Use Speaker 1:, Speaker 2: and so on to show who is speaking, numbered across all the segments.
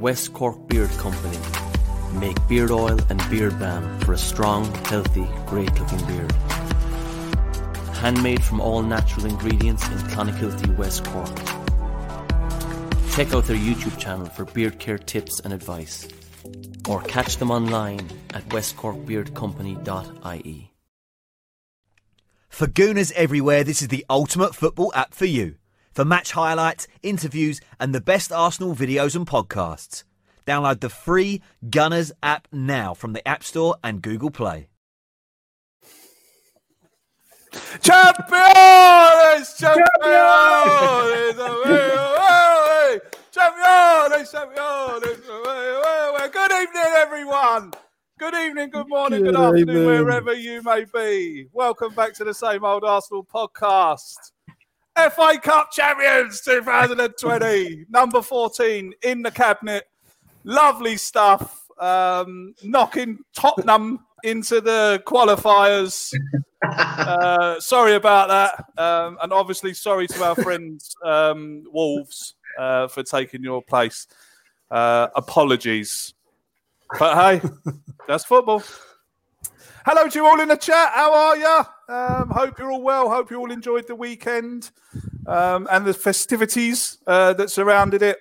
Speaker 1: West Cork Beard Company make beard oil and beard balm for a strong, healthy, great looking beard. Handmade from all natural ingredients in Clonakilty, West Cork. Check out their YouTube channel for beard care tips and advice. Or catch them online at westcorkbeardcompany.ie.
Speaker 2: For Gooners everywhere, this is the ultimate football app for you. For match highlights, interviews, and the best Arsenal videos and podcasts. Download the free Gunners app now from the App Store and Google Play.
Speaker 3: Champions! Champions! Champions! Champions! Good evening, everyone. Good evening, good morning, good,
Speaker 4: Good
Speaker 3: afternoon,
Speaker 4: evening.
Speaker 3: wherever you may be. Welcome back to the same old Arsenal podcast. FA Cup champions 2020, number 14 in the cabinet. Lovely stuff. Um, knocking Tottenham into the qualifiers. Uh, sorry about that. Um, and obviously, sorry to our friends, um, Wolves, uh, for taking your place. Uh, apologies. But hey, that's football. Hello to you all in the chat. How are you? Um, hope you're all well. Hope you all enjoyed the weekend um, and the festivities uh, that surrounded it.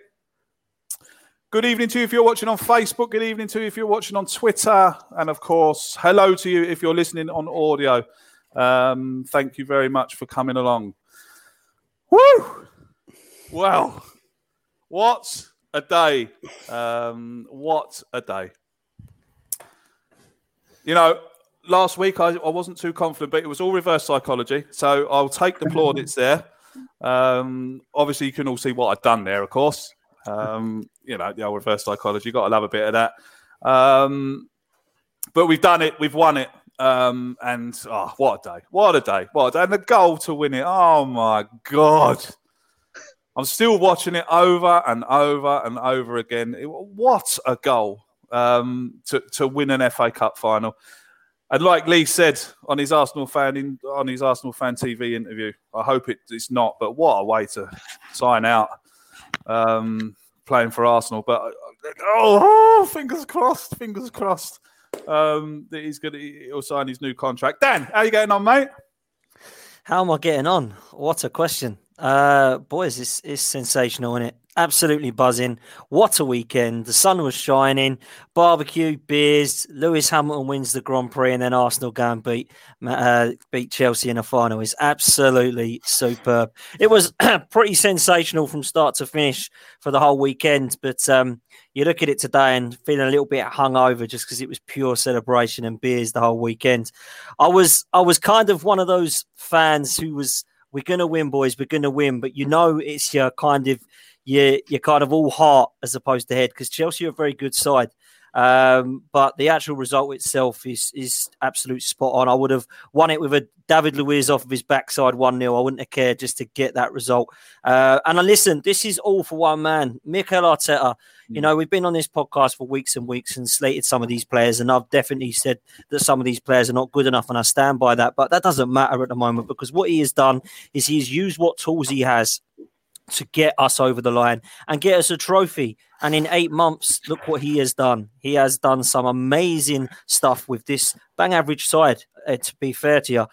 Speaker 3: Good evening to you if you're watching on Facebook. Good evening to you if you're watching on Twitter. And of course, hello to you if you're listening on audio. Um, thank you very much for coming along. Woo! Well, what a day. Um, what a day. You know, last week I, I wasn't too confident, but it was all reverse psychology. So I'll take the plaudits there. Um, obviously, you can all see what I've done there, of course. Um, you know, the old reverse psychology. Got to love a bit of that. Um, but we've done it. We've won it. Um, and oh, what a day! What a day! What a day! And the goal to win it. Oh my god! I'm still watching it over and over and over again. It- what a goal um, to to win an FA Cup final. And like Lee said on his Arsenal fan in, on his Arsenal fan TV interview, I hope it, it's not. But what a way to sign out um, playing for Arsenal. But oh, oh, fingers crossed, fingers crossed um, that he's going to he'll sign his new contract. Dan, how you getting on, mate?
Speaker 4: How am I getting on? What a question. Uh, boys, it's, it's sensational, isn't it? Absolutely buzzing. What a weekend. The sun was shining, barbecue, beers. Lewis Hamilton wins the Grand Prix, and then Arsenal go and beat, uh, beat Chelsea in the final. It's absolutely superb. It was pretty sensational from start to finish for the whole weekend. But um, you look at it today and feeling a little bit hungover just because it was pure celebration and beers the whole weekend. I was I was kind of one of those fans who was we're gonna win, boys, we're gonna win, but you know it's your kind of your your kind of all heart as opposed to head because Chelsea are a very good side. Um, but the actual result itself is is absolute spot on. I would have won it with a David Luiz off of his backside 1 0. I wouldn't have cared just to get that result. Uh, and I listen, this is all for one man, Mikel Arteta. You know, we've been on this podcast for weeks and weeks and slated some of these players, and I've definitely said that some of these players are not good enough, and I stand by that. But that doesn't matter at the moment because what he has done is he's used what tools he has to get us over the line and get us a trophy. And in eight months, look what he has done. He has done some amazing stuff with this bang average side, uh, to be fair to you.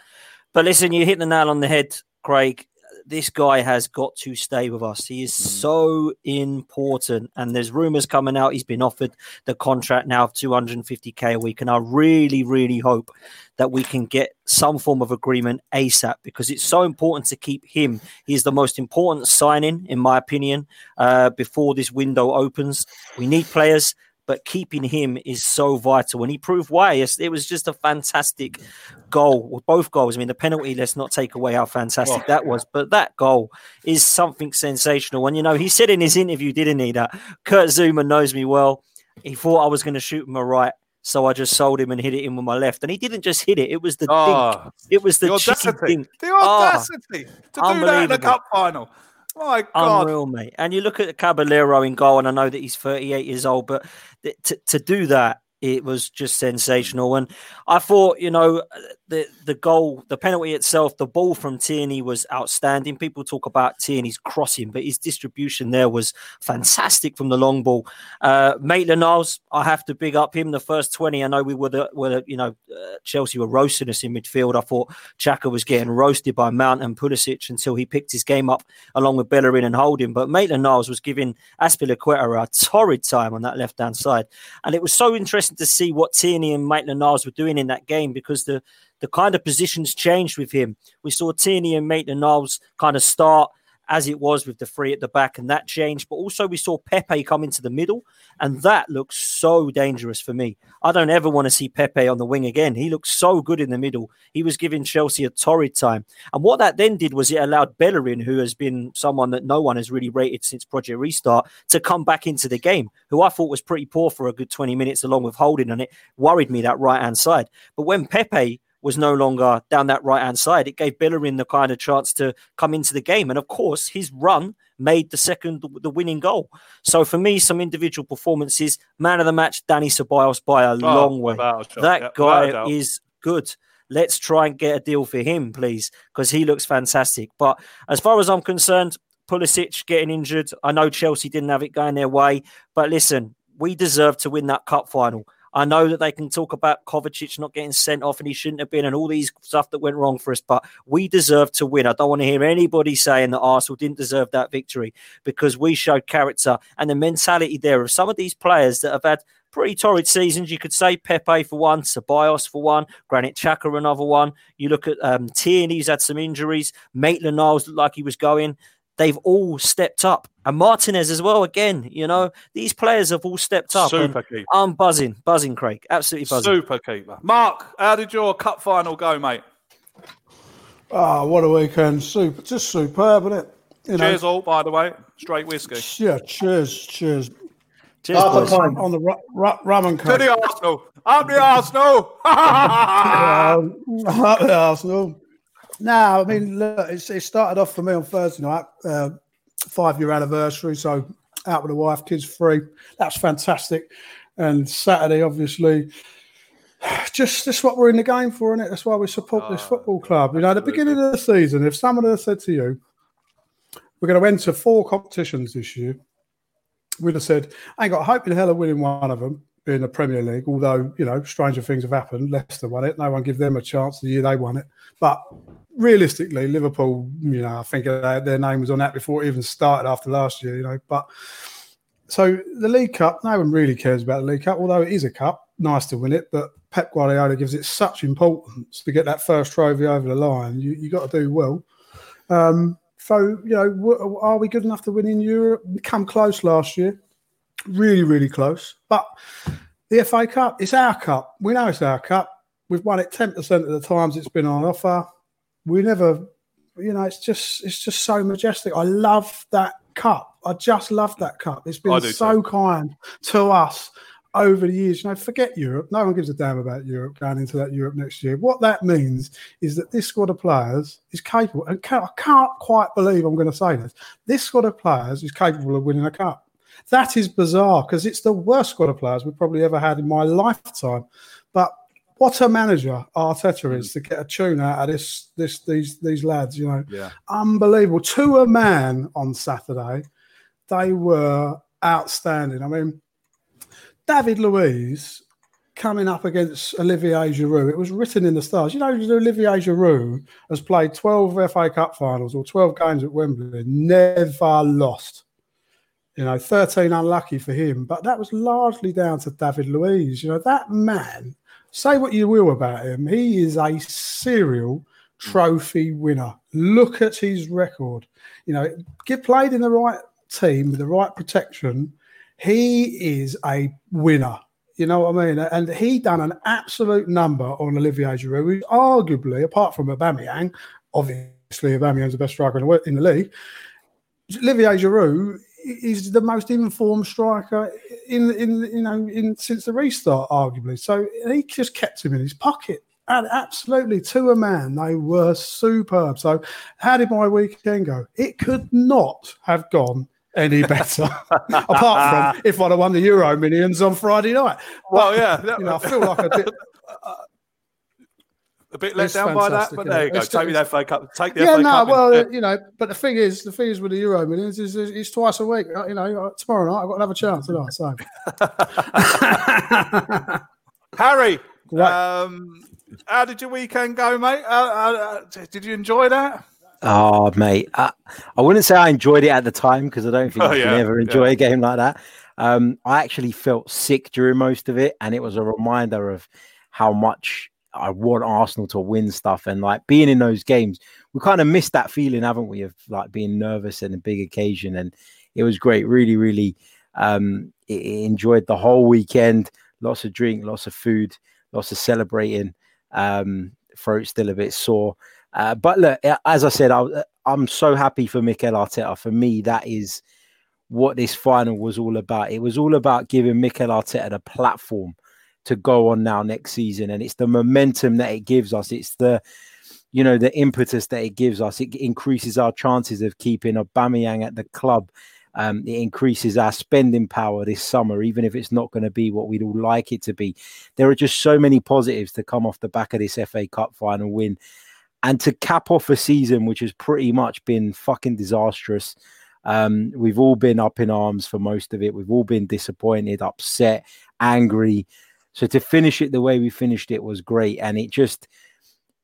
Speaker 4: But listen, you hit the nail on the head, Craig. This guy has got to stay with us. He is so important. And there's rumors coming out. He's been offered the contract now of 250k a week. And I really, really hope that we can get some form of agreement ASAP because it's so important to keep him. He's the most important signing, in my opinion, uh, before this window opens. We need players but keeping him is so vital. And he proved why. It was just a fantastic goal, well, both goals. I mean, the penalty, let's not take away how fantastic that was, but that goal is something sensational. And, you know, he said in his interview, didn't he, that Kurt Zouma knows me well. He thought I was going to shoot him a right. So I just sold him and hit it in with my left, and he didn't just hit it; it was the
Speaker 3: Oh,
Speaker 4: dink. It was the,
Speaker 3: the audacity. The audacity ah, to do that in the
Speaker 4: unbelievable.
Speaker 3: cup final. My God.
Speaker 4: Unreal, mate. And you look at Caballero in goal, and I know that he's 38 years old, but th- to, to do that, it was just sensational. And I thought, you know, the the goal, the penalty itself, the ball from Tierney was outstanding. People talk about Tierney's crossing, but his distribution there was fantastic from the long ball. Uh, Maitland Niles, I have to big up him. The first 20, I know we were, the, were the, you know, uh, Chelsea were roasting us in midfield. I thought Xhaka was getting roasted by Mount and Pulisic until he picked his game up along with Bellerin and Holding. But Maitland Niles was giving Azpilicueta a torrid time on that left hand side. And it was so interesting to see what Tierney and Maitland Niles were doing in that game because the the kind of positions changed with him. We saw Tierney and Maitland Niles kind of start as it was with the three at the back, and that changed. But also, we saw Pepe come into the middle, and that looks so dangerous for me. I don't ever want to see Pepe on the wing again. He looked so good in the middle. He was giving Chelsea a torrid time. And what that then did was it allowed Bellerin, who has been someone that no one has really rated since Project Restart, to come back into the game, who I thought was pretty poor for a good 20 minutes, along with Holding, and it worried me that right hand side. But when Pepe was no longer down that right hand side. It gave Bellerin the kind of chance to come into the game. And of course, his run made the second, the winning goal. So for me, some individual performances, man of the match, Danny Ceballos by a oh, long way.
Speaker 3: without a shot.
Speaker 4: That
Speaker 3: Yeah,
Speaker 4: guy is good. Let's try and get a deal for him, please, because he looks fantastic. But as far as I'm concerned, Pulisic getting injured. I know Chelsea didn't have it going their way, but listen, we deserve to win that cup final. I know that they can talk about Kovacic not getting sent off and he shouldn't have been and all these stuff that went wrong for us, but we deserve to win. I don't want to hear anybody saying that Arsenal didn't deserve that victory because we showed character and the mentality there of some of these players that have had pretty torrid seasons. You could say Pepe for one, Ceballos for one, Granit Xhaka another one. You look at um, who's had some injuries. Maitland Niles looked like he was going. They've all stepped up. And Martinez as well, again, you know, these players have all stepped up.
Speaker 3: Super keeper.
Speaker 4: I'm buzzing, buzzing, Craig. Absolutely buzzing.
Speaker 3: Super keeper. Mark, how did your cup final go, mate?
Speaker 5: Ah, what a weekend! Super, just superb, isn't it? You know,
Speaker 3: Cheers all, by the way. Straight whiskey.
Speaker 5: Yeah, cheers, cheers.
Speaker 4: Cheers, boys.
Speaker 5: On the ru- ru- rum and
Speaker 3: To the Arsenal. Up the Arsenal.
Speaker 5: Um, up the Arsenal. No, I mean, look, it's, it started off for me on Thursday night, uh, five year anniversary. So out with the wife, kids free. That's fantastic. And Saturday, obviously, just that's what we're in the game for, isn't it? That's why we support this football club. You know, at the beginning of the season, if someone had said to you, we're going to enter four competitions this year, we'd have said, I ain't got a hope in hell of winning one of them, being the Premier League. Although, you know, stranger things have happened. Leicester won it. No one give them a chance the year they won it. But realistically, Liverpool, you know, I think their name was on that before it even started after last year, you know. But so the League Cup, no one really cares about the League Cup, although it is a cup. Nice to win it, but Pep Guardiola gives it such importance to get that first trophy over the line. You you got to do well. Um, so you know, are we good enough to win in Europe? We come close last year, really, really close. But the FA Cup, it's our cup. We know it's our cup. We've won it ten percent of the times it's been on offer. We never, you know, it's just it's just so majestic. I love that cup. I just love that cup. It's been so kind to us over the years, you know, forget Europe. No one gives a damn about Europe going into that Europe next year. What that means is that this squad of players is capable, and can, I can't quite believe I'm going to say this. This squad of players is capable of winning a cup. That is bizarre because it's the worst squad of players we've probably ever had in my lifetime. What a manager Arteta hmm. is to get a tune out of this, this, these, these lads. You know,
Speaker 3: Yeah.
Speaker 5: unbelievable. To a man on Saturday, they were outstanding. I mean, David Luiz coming up against Olivier Giroud. It was written in the stars. You know, Olivier Giroud has played 12 FA Cup finals or 12 games at Wembley, never lost. You know, 13 unlucky for him, but that was largely down to David Luiz. You know, that man, say what you will about him, he is a serial trophy winner. Look at his record. You know, get played in the right team with the right protection. He is a winner. You know what I mean? And he done an absolute number on Olivier Giroud, who's arguably, apart from Aubameyang, obviously Aubameyang's the best striker in the, league. Olivier Giroud is the most informed striker in in you know in since the restart, arguably. So he just kept him in his pocket. And absolutely, to a man, they were superb. So, how did my weekend go? It could not have gone any better, apart from if I'd have won the Euro Millions on Friday night.
Speaker 3: Well,
Speaker 5: But,
Speaker 3: yeah,
Speaker 5: you know, I feel like I did.
Speaker 3: A bit let
Speaker 5: It's
Speaker 3: down by that, but there you go.
Speaker 5: It's-
Speaker 3: Take me the FA Cup. Take the
Speaker 5: yeah,
Speaker 3: FA
Speaker 5: no,
Speaker 3: Cup.
Speaker 5: well,
Speaker 3: in-
Speaker 5: you know, but the thing is, the thing is with the Euro Millions is, is it's twice a week. Uh, You know, uh, tomorrow night I've got another chance tonight. So,
Speaker 3: Harry,
Speaker 5: Right.
Speaker 3: um, how did your weekend go, mate? Uh, uh, uh, did you enjoy that?
Speaker 6: Oh, mate, I, I wouldn't say I enjoyed it at the time because I don't think
Speaker 3: Oh,
Speaker 6: you can
Speaker 3: yeah,
Speaker 6: ever enjoy
Speaker 3: yeah.
Speaker 6: a game like that. Um, I actually felt sick during most of it, and it was a reminder of how much I want Arsenal to win stuff. And like being in those games, we kind of missed that feeling, haven't we, of like being nervous in a big occasion. And it was great. Really, really um, e- e- enjoyed the whole weekend. Lots of drink, lots of food, lots of celebrating. Um, throat still a bit sore. Uh, but look, as I said, I, I'm so happy for Mikel Arteta. For me, that is what this final was all about. It was all about giving Mikel Arteta the platform to go on now next season, and it's the momentum that it gives us. It's the you know the impetus that it gives us. It increases our chances of keeping Aubameyang at the club. Um, it increases our spending power this summer, even if it's not going to be what we'd all like it to be. There are just so many positives to come off the back of this FA Cup final win and to cap off a season which has pretty much been fucking disastrous. Um, we've all been up in arms for most of it. We've all been disappointed, upset, angry. So to finish it the way we finished it was great, and it just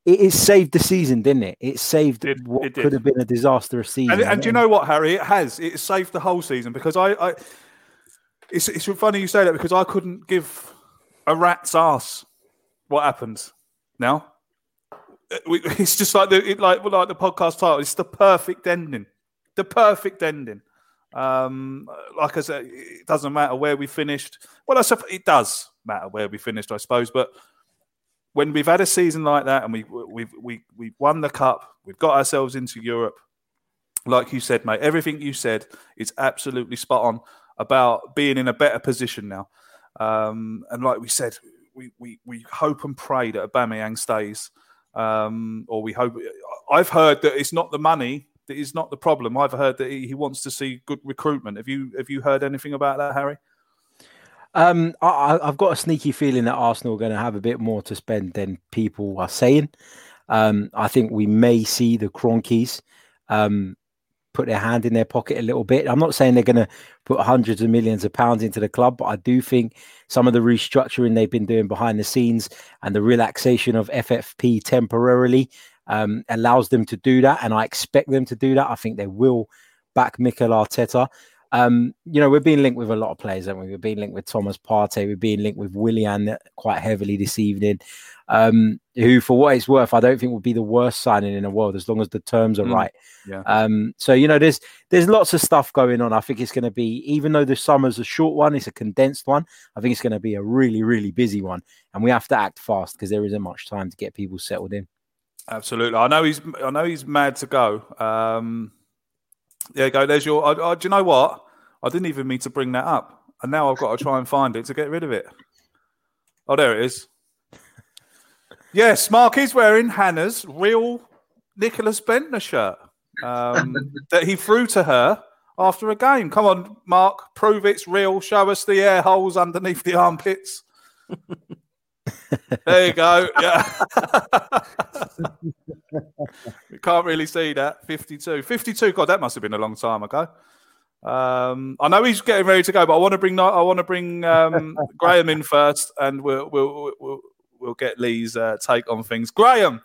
Speaker 6: it, it saved the season, didn't it? It saved
Speaker 3: Did-
Speaker 6: what
Speaker 3: it
Speaker 6: could have been a disastrous season.
Speaker 3: And, and do you know what, Harry? It has. It saved the whole season because I. I it's, it's funny you say that because I couldn't give a rat's ass what happened. Now, Uh, it's just like the it, like like the podcast title. It's the perfect ending. The perfect ending. Um, like I said, it doesn't matter where we finished. Well, I supp- it does matter where we finished, I suppose. But when we've had a season like that and we we've we we won the cup, we've got ourselves into Europe. Like you said, mate, everything you said is absolutely spot on about being in a better position now. Um, and like we said, we, we, we hope and pray that Aubameyang stays. Um, or we hope. I've heard that it's not the money that is not the problem. I've heard that he, he wants to see good recruitment. Have you have you heard anything about that, Harry?
Speaker 6: Um, I, I've got a sneaky feeling that Arsenal are going to have a bit more to spend than people are saying. Um, I think we may see the Kroenkes um, put their hand in their pocket a little bit. I'm not saying they're going to put hundreds of millions of pounds into the club, but I do think some of the restructuring they've been doing behind the scenes and the relaxation of FFP temporarily um, allows them to do that. And I expect them to do that. I think they will back Mikel Arteta. Um, you know, we're being linked with a lot of players, aren't we? We're being linked with Thomas Partey. We're being linked with Willian quite heavily this evening. Um, who, for what it's worth, I don't think would be the worst signing in the world as long as the terms are
Speaker 3: Mm,
Speaker 6: right.
Speaker 3: yeah.
Speaker 6: Um, so you know, there's there's lots of stuff going on. I think it's going to be, even though the summer's a short one, it's a condensed one. I think it's going to be a really, really busy one, and we have to act fast because there isn't much time to get people settled in.
Speaker 3: Absolutely. I know he's. I know he's mad to go. Um, there you go. There's your. I, I, do you know what? I didn't even mean to bring that up. and now I've got to try and find it to get rid of it. Oh, there it is. Yes, Mark is wearing Hannah's real Nicklas Bendtner shirt um, that he threw to her after a game. Come on, Mark, prove it's real. Show us the air holes underneath the armpits. there you go. Yeah. you can't really see that. 52. 52. God, that must have been a long time ago. Um, I know he's getting ready to go, but I want to bring I want to bring um, Graham in first, and we'll we'll we'll, we'll get Lee's uh, take on things. Graham,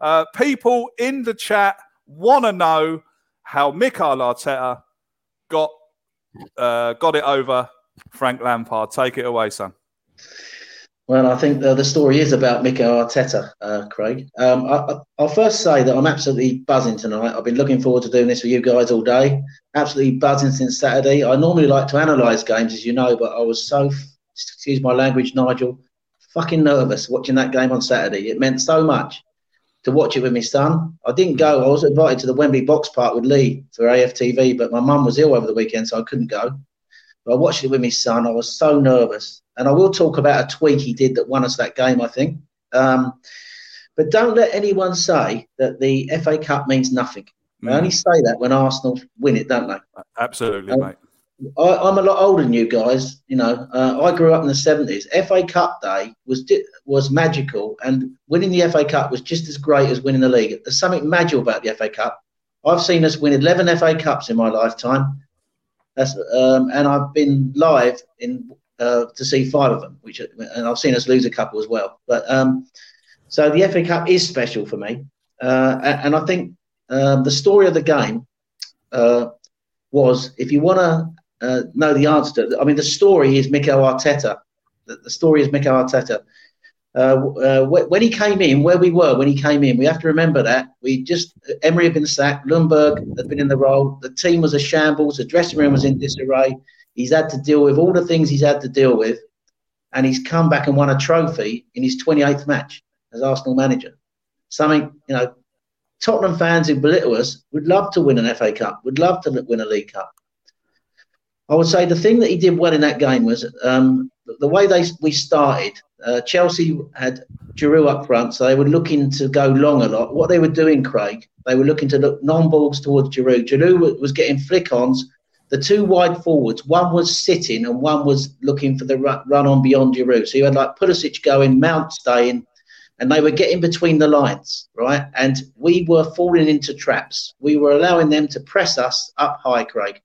Speaker 3: uh, people in the chat want to know how Mikel Arteta got uh, got it over Frank Lampard. Take it away, son.
Speaker 7: Well, I think the, the story is about Mikel Arteta, uh, Craig. Um, I, will first say that I'm absolutely buzzing tonight. I've been looking forward to doing this with you guys all day. Absolutely buzzing since Saturday. I normally like to analyse games, as you know, but I was so, excuse my language, Nigel, fucking nervous watching that game on Saturday. It meant so much to watch it with my son. I didn't go. I was invited to the Wembley Box Park with Lee for AFTV, but my mum was ill over the weekend, so I couldn't go. But I watched it with my son. I was so nervous. And I will talk about a tweak he did that won us that game, I think. Um, but don't let anyone say that the FA Cup means nothing. They only mm. say that when Arsenal win it, don't they?
Speaker 3: Absolutely, um, mate.
Speaker 7: I, am a lot older than you guys. You know, uh, I grew up in the seventies. FA Cup day was was magical, and winning the FA Cup was just as great as winning the league. There's something magical about the FA Cup. I've seen us win 11 FA Cups in my lifetime. That's um, and I've been live in uh, to see five of them, which and I've seen us lose a couple as well. But um, so the FA Cup is special for me, uh, and, I think um, the story of the game uh, was if you want to uh, know the answer I mean, the story is Mikel Arteta. The, the story is Mikel Arteta. Uh, uh, when he came in, where we were when he came in, we have to remember that we just Emery had been sacked, Ljungberg had been in the role, the team was a shambles, the dressing room was in disarray. He's had to deal with all the things he's had to deal with, and he's come back and won a trophy in his 28th match as Arsenal manager. Something, you know, Tottenham fans who belittle us would love to win an FA Cup, would love to win a League Cup. I would say the thing that he did well in that game was um, the way they we started. Uh, Chelsea had Giroud up front, so they were looking to go long a lot. What they were doing, Craig, they were looking to look non-balls towards Giroud. Giroud was getting flick-ons the two wide forwards, one was sitting and one was looking for the run on beyond Giroud. So you had like Pulisic going, Mount staying, and they were getting between the lines, right? And we were falling into traps. We were allowing them to press us up high, Craig.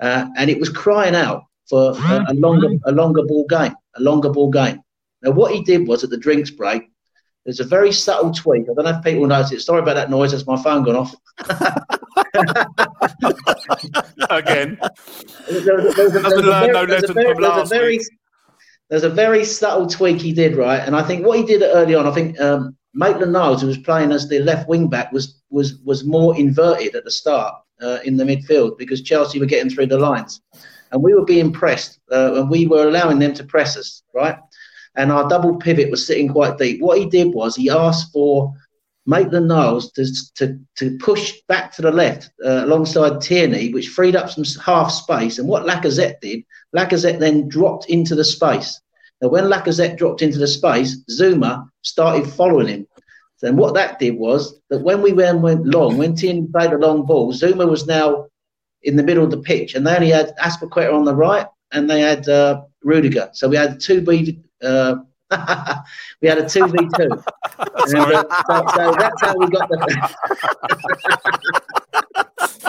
Speaker 7: Uh, and it was crying out for a, a, longer, a longer ball game, a longer ball game. Now, what he did was at the drinks break, there's a very subtle tweak. I don't know if people notice it. Sorry about that noise. That's my phone gone off.
Speaker 3: Again.
Speaker 7: There's a, very, there's a very subtle tweak he did, right? And I think what he did early on, I think um, Maitland Niles, who was playing as the left wing back, was was was more inverted at the start uh, in the midfield because Chelsea were getting through the lines, and we were being pressed, uh, and we were allowing them to press us, right? And our double pivot was sitting quite deep. What he did was he asked for Maitland Niles to, to, to push back to the left uh, alongside Tierney, which freed up some half space. And what Lacazette did, Lacazette then dropped into the space. Now, when Lacazette dropped into the space, Zouma started following him. And what that did was that when we went, went long, when Tierney played a long ball, Zouma was now in the middle of the pitch, and they only had Azpilicueta on the right, and they had uh, Rudiger. So we had two uh, we had a two v two. Uh, so, so, that's how we got the.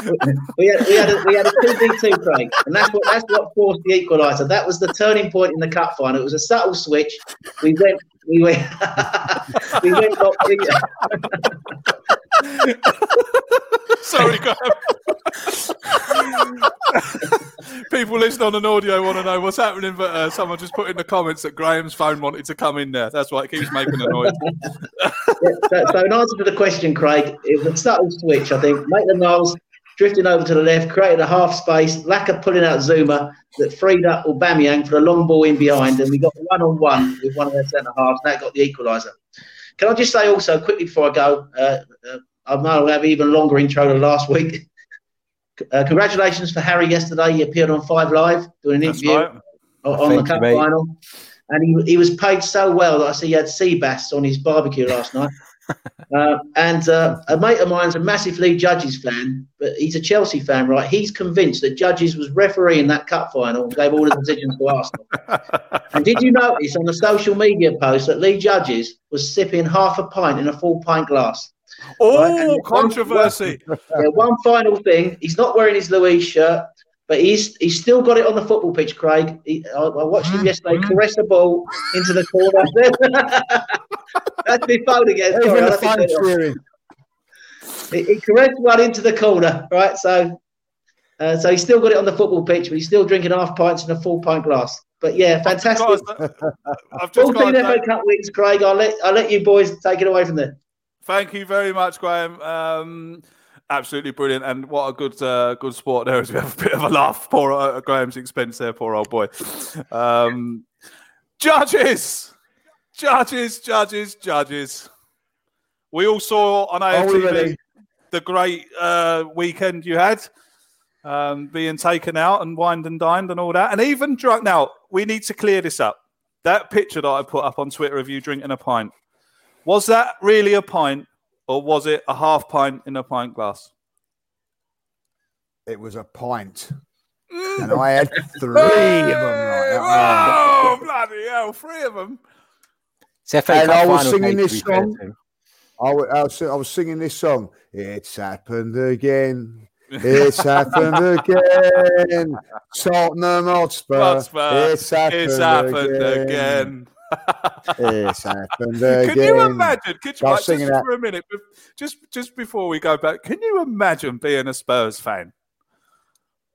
Speaker 7: we had we had a, we had a two v two break, and that's what that's what forced the equaliser. That was the turning point in the cup final. It was a subtle switch. We went we went we went.
Speaker 3: Sorry, Graham. People listening on an audio want to know what's happening, but uh, someone just put in the comments that Graham's phone wanted to come in there. That's why it keeps making a noise.
Speaker 7: yeah, so, so, in answer to the question, Craig, it was a subtle switch. I think Maitland Niles drifting over to the left, created a half space, Laka pulling out Zouma that freed up Aubameyang for a long ball in behind, and we got one on one with one of their centre halves, and that got the equaliser. Can I just say also quickly before I go, uh, uh, I might have an even longer intro than last week. uh, congratulations for Harry yesterday. He appeared on Five Live doing an
Speaker 3: That's
Speaker 7: interview
Speaker 3: right.
Speaker 7: on, on the
Speaker 6: Thank you,
Speaker 7: cup final. And he, he was paid so well that I see he had sea bass on his barbecue last night. Uh, and uh, a mate of mine's a massive Lee Judges fan, but he's a Chelsea fan, right? He's convinced that Judges was refereeing that cup final and gave all the decisions to Arsenal. and did you notice on the social media post that Lee Judges was sipping half a pint in a full pint glass?
Speaker 3: Oh,
Speaker 7: Right, and one-
Speaker 3: controversy.
Speaker 7: Yeah, one final thing. He's not wearing his Louis shirt, but he's he's still got it on the football pitch, Craig. He, I, I watched him yesterday caress the ball into the corner. That's my phone again. Sorry,
Speaker 8: Even
Speaker 7: I'll
Speaker 8: the
Speaker 7: have to it off. He, he caressed one into the corner, right? So, uh, so he's still got it on the football pitch, but he's still drinking half pints in a full pint glass. But yeah, fantastic.
Speaker 3: I've just
Speaker 7: 14
Speaker 3: got
Speaker 7: FA
Speaker 3: to
Speaker 7: Cup wins, Craig. I'll let I'll let you boys take it away from there.
Speaker 3: Thank you very much, Graham. Um, absolutely brilliant, and what a good uh, good sport there is. We have a bit of a laugh, poor uh, Graham's expense there, poor old boy. Um, judges, judges, judges, judges. We all saw on AFTV
Speaker 8: ready?
Speaker 3: the great uh, weekend you had, um, being taken out and wined and dined and all that, and even drunk. Now we need to clear this up. That picture that I put up on Twitter of you drinking a pint. Was that really a pint, or was it a half pint in a pint glass?
Speaker 8: It was a pint.
Speaker 3: Mm.
Speaker 8: And I had three of them. Right?
Speaker 3: Oh, bloody hell, three of them.
Speaker 6: It's
Speaker 8: and I was singing this song. I wa- I was, I was singing this song. It's happened again. It's happened again. Tottenham Hotspur.
Speaker 3: Hotspur.
Speaker 8: It's happened,
Speaker 3: It's happened
Speaker 8: again.
Speaker 3: again.
Speaker 8: It's happened again.
Speaker 3: Can you imagine? Could you,
Speaker 8: I
Speaker 3: right, just
Speaker 8: that.
Speaker 3: for a minute, just just before we go back, can you imagine being a Spurs fan?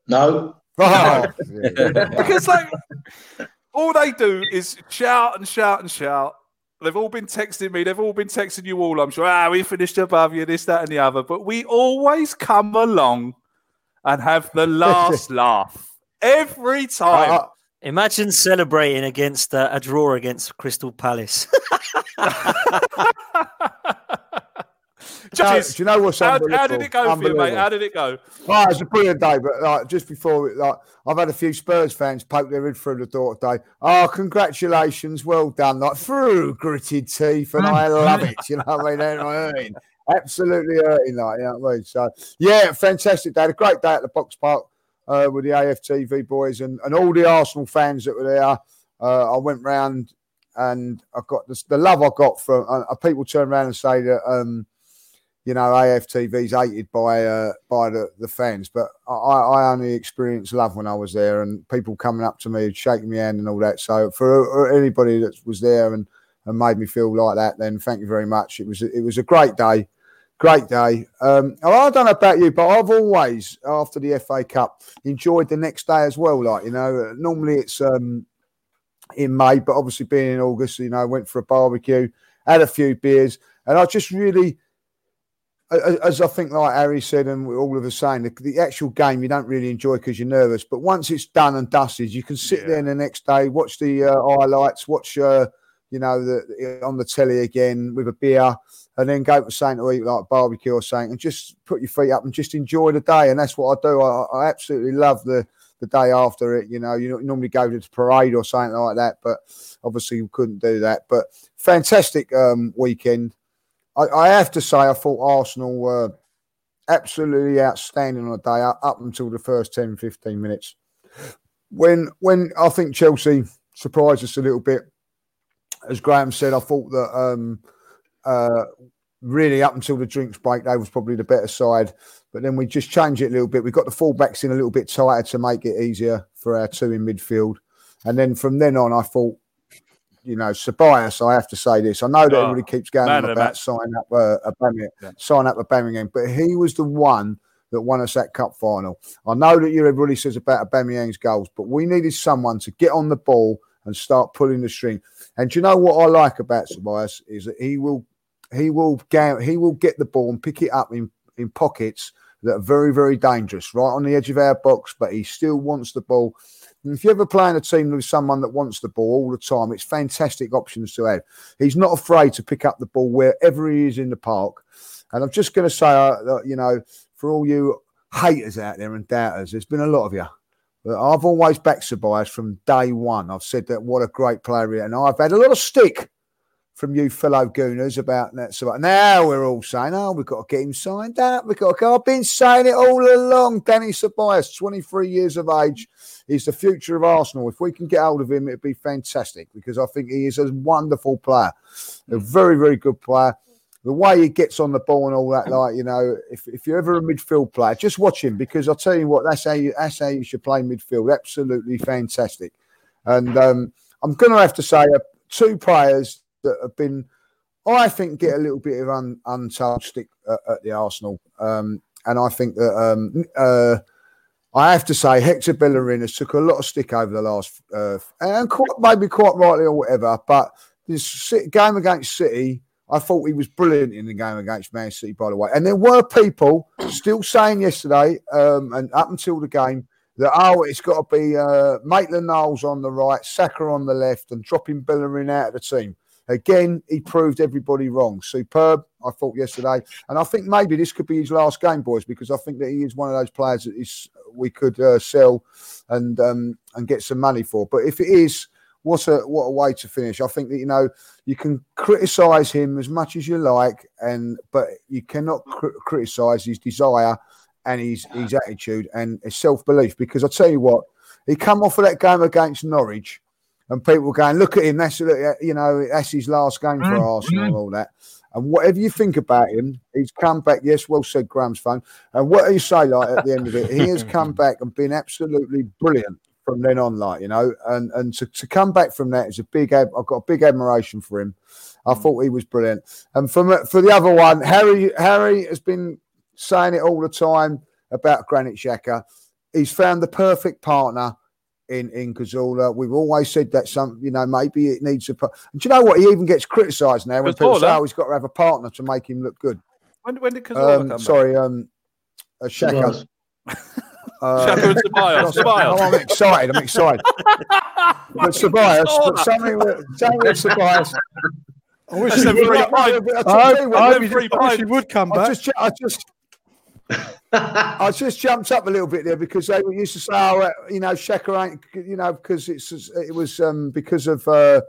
Speaker 7: No.
Speaker 8: Oh,
Speaker 3: because like all they do is shout and shout and shout. They've all been texting me. They've all been texting you all. I'm sure. Ah, we finished above you. This, that, and the other. But we always come along and have the last laugh every time.
Speaker 4: Imagine celebrating against uh, a draw against Crystal Palace.
Speaker 8: No, do you know what's
Speaker 3: how, how did it go for you, mate? How did it go?
Speaker 8: Oh, it was a brilliant day, but like just before, like I've had a few Spurs fans poke their head through the door today. Oh, congratulations, well done! Like through gritted teeth, and I love it. You know what I mean? They're hurting, absolutely hurting. Like you know what I mean? So yeah, fantastic day. Had a great day at the Box Park uh, with the AFTV boys and, and all the Arsenal fans that were there. Uh, I went round and I got this, the love I got from uh, people turn around and say that. Um, you know, AFTV's hated by uh, by the, the fans, but I, I only experienced love when I was there, and people coming up to me, shaking my hand, and all that. So for anybody that was there and, and made me feel like that, then thank you very much. It was it was a great day, great day. Um, I don't know about you, but I've always after the FA Cup enjoyed the next day as well. Like you know, normally it's um, in May, but obviously being in August, you know, went for a barbecue, had a few beers, and I just really as I think, like Harry said, and we all of us saying, the, the actual game you don't really enjoy because you're nervous. But once it's done and dusted, you can sit there the next day, watch the uh, highlights, watch, uh, you know, the, on the telly again with a beer, and then go for something to eat like barbecue or something, and just put your feet up and just enjoy the day. And that's what I do. I, I absolutely love the the day after it. You know, you normally go to the parade or something like that, but obviously you couldn't do that. But fantastic um, weekend. I, I have to say, I thought Arsenal were absolutely outstanding on the day up, up until the first 10, 15 minutes. When when I think Chelsea surprised us a little bit, as Graham said, I thought that um, uh, really up until the drinks break, they was probably the better side. But then we just changed it a little bit. We got the fullbacks in a little bit tighter to make it easier for our two in midfield. And then from then on, I thought, you know, Ceballos, I have to say this. I know that
Speaker 3: Oh,
Speaker 8: everybody keeps going on about signing up uh, a Birmingham, sign up a Birmingham, but he was the one that won us that cup final. I know that you everybody says about Aubameyang's goals, but we needed someone to get on the ball and start pulling the string. And do you know what I like about Ceballos is that he will he will ga- he will get the ball and pick it up in, in pockets that are very, very dangerous, right on the edge of our box, but he still wants the ball. And if you ever play in a team with someone that wants the ball all the time, it's fantastic options to have. He's not afraid to pick up the ball wherever he is in the park. And I'm just going to say, uh, you know, for all you haters out there and doubters. There's been a lot of you. I've always backed Ceballos from day one. I've said that what a great player he is. And I've had a lot of stick from you fellow gooners about that. So now we're all saying, oh, we've got to get him signed up. We've got to go. I've been saying it all along. Danny Ceballos, 23 years of age, is the future of Arsenal. If we can get hold of him, it'd be fantastic because I think he is a wonderful player, a very, very good player. The way he gets on the ball and all that, like you know, if, if you're ever a midfield player, just watch him because I'll tell you what, that's how you that's how you should play midfield. Absolutely fantastic. And um, I'm going to have to say, uh, two players that have been, I think, get a little bit of un, stick at, at the Arsenal. Um, and I think that um, uh, I have to say Hector Bellerin has took a lot of stick over the last, uh, and quite, maybe quite rightly or whatever. But this game against City, I thought he was brilliant in the game against Man City, by the way. And there were people still saying yesterday, um, and up until the game, that oh, it's got to be uh, Maitland Niles on the right, Saka on the left, and dropping Bellerin out of the team. Again, he proved everybody wrong. Superb, I thought yesterday, and I think maybe this could be his last game, boys, because I think that he is one of those players that is we could uh, sell and um, and get some money for. But if it is, what a what a way to finish! I think that you know you can criticise him as much as you like, and but you cannot cr- criticise his desire and his his attitude and his self belief. Because I tell you what, he come off of that game against Norwich and people going, look at him. That's you know, that's his last game for
Speaker 3: Mm,
Speaker 8: Arsenal
Speaker 3: mm.
Speaker 8: and all that. And whatever you think about him, he's come back. Yes, well said, Graham's phone. And what do you say, like at the end of it, he has come back and been absolutely brilliant from then on, like you know. And and to, to come back from that is a big. I've got a big admiration for him. I thought he was brilliant. And from for the other one, Harry Harry has been saying it all the time about Granit Xhaka. He's found the perfect partner in in Cazorla. We've always said that some, you know, maybe it needs a. pa- And do you know what? He even gets criticised now when people say, "Oh, he's got to have a partner to make him look good."
Speaker 3: When, when did Cazorla
Speaker 8: Um,
Speaker 3: come
Speaker 8: sorry, um, uh, Xhaka. Uh,
Speaker 3: Xhaka and Ceballos, Ceballos.
Speaker 8: Oh, I'm excited. I'm excited. but Ceballos, but something with, something with Ceballos.
Speaker 5: I wish
Speaker 3: That's
Speaker 5: he would. come back.
Speaker 8: just, I just, I just jumped up a little bit there because they used to say, "Oh, uh, you know, Xhaka ain't," you know, because it's it was um, because of uh,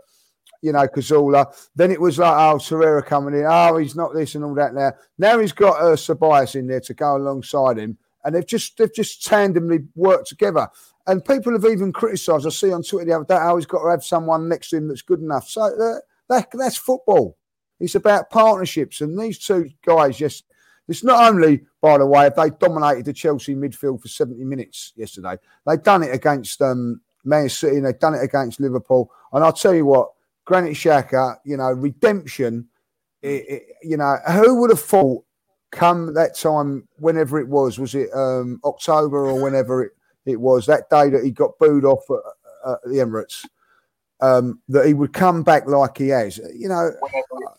Speaker 8: you know Cazorla. Then it was like, "Oh, Torreira coming in. Oh, he's not this and all that." Now, now he's got uh, Ceballos in there to go alongside him, and they've just they've just tandemly worked together. And people have even criticised. I see on Twitter the other day how he's got to have someone next to him that's good enough. So uh, that that's football. It's about partnerships, and these two guys just. It's not only, by the way, if they dominated the Chelsea midfield for 70 minutes yesterday, they've done it against um, Man City and they've done it against Liverpool. And I'll tell you what, Granit Xhaka, you know, redemption, it, it, you know, who would have thought come that time, whenever it was, was it um, October or whenever it, it was, that day that he got booed off at, at the Emirates, um, that he would come back like he has. You know,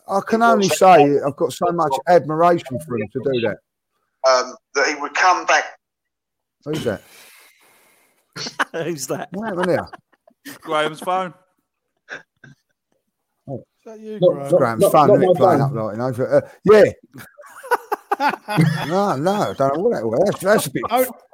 Speaker 8: I can only say I've got so much admiration for him to do that.
Speaker 9: um, that he would come back.
Speaker 8: Who's that?
Speaker 4: Who's that?
Speaker 8: What happened there?
Speaker 3: Graham's phone.
Speaker 5: Is that you, Graham?
Speaker 8: not- Graham's phone, isn't it, playing up like, you know, for- uh, yeah. No, no, don't know what that was. That's, that's a bit,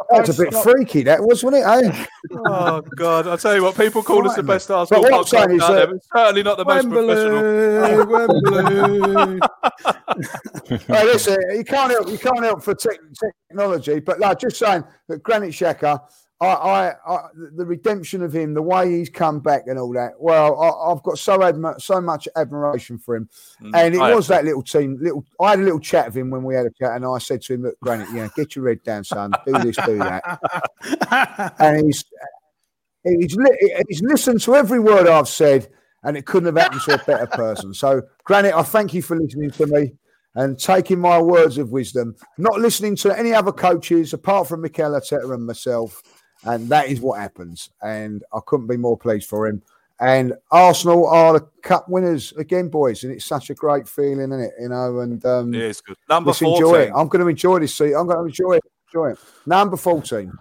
Speaker 8: that's a bit
Speaker 5: stop.
Speaker 8: freaky, that was, wasn't it? Eh?
Speaker 3: Oh God! I tell you what, people call us the best Arsenal
Speaker 8: But what I'm saying
Speaker 3: podcast
Speaker 8: is
Speaker 3: out
Speaker 8: that-
Speaker 3: there, but certainly not the most
Speaker 5: Wembley,
Speaker 3: professional.
Speaker 5: Wembley.
Speaker 8: Hey, listen, you can't help, you can't help for tech technology, but like just saying that Granit Xhaka, I, I, I, the redemption of him, the way he's come back and all that. Well, I, I've got so admi- so much admiration for him, mm. and it
Speaker 3: I
Speaker 8: was that little team. Little, I had a little chat with him when we had a chat, and I said to him, "Look, Granit, yeah, get your head down, son. Do this, do that." and he's he's li- he's listened to every word I've said, and it couldn't have happened to a better person. So, Granit, I thank you for listening to me and taking my words of wisdom, not listening to any other coaches apart from Mikel Arteta and myself. And that is what happens. And I couldn't be more pleased for him. And Arsenal are the cup winners again, boys. And it's such a great feeling, isn't it? You know, and um,
Speaker 3: Yeah, it's good. Number
Speaker 8: let's enjoy it. I'm going to enjoy this seat. I'm going to enjoy it. Enjoy it. Number 14.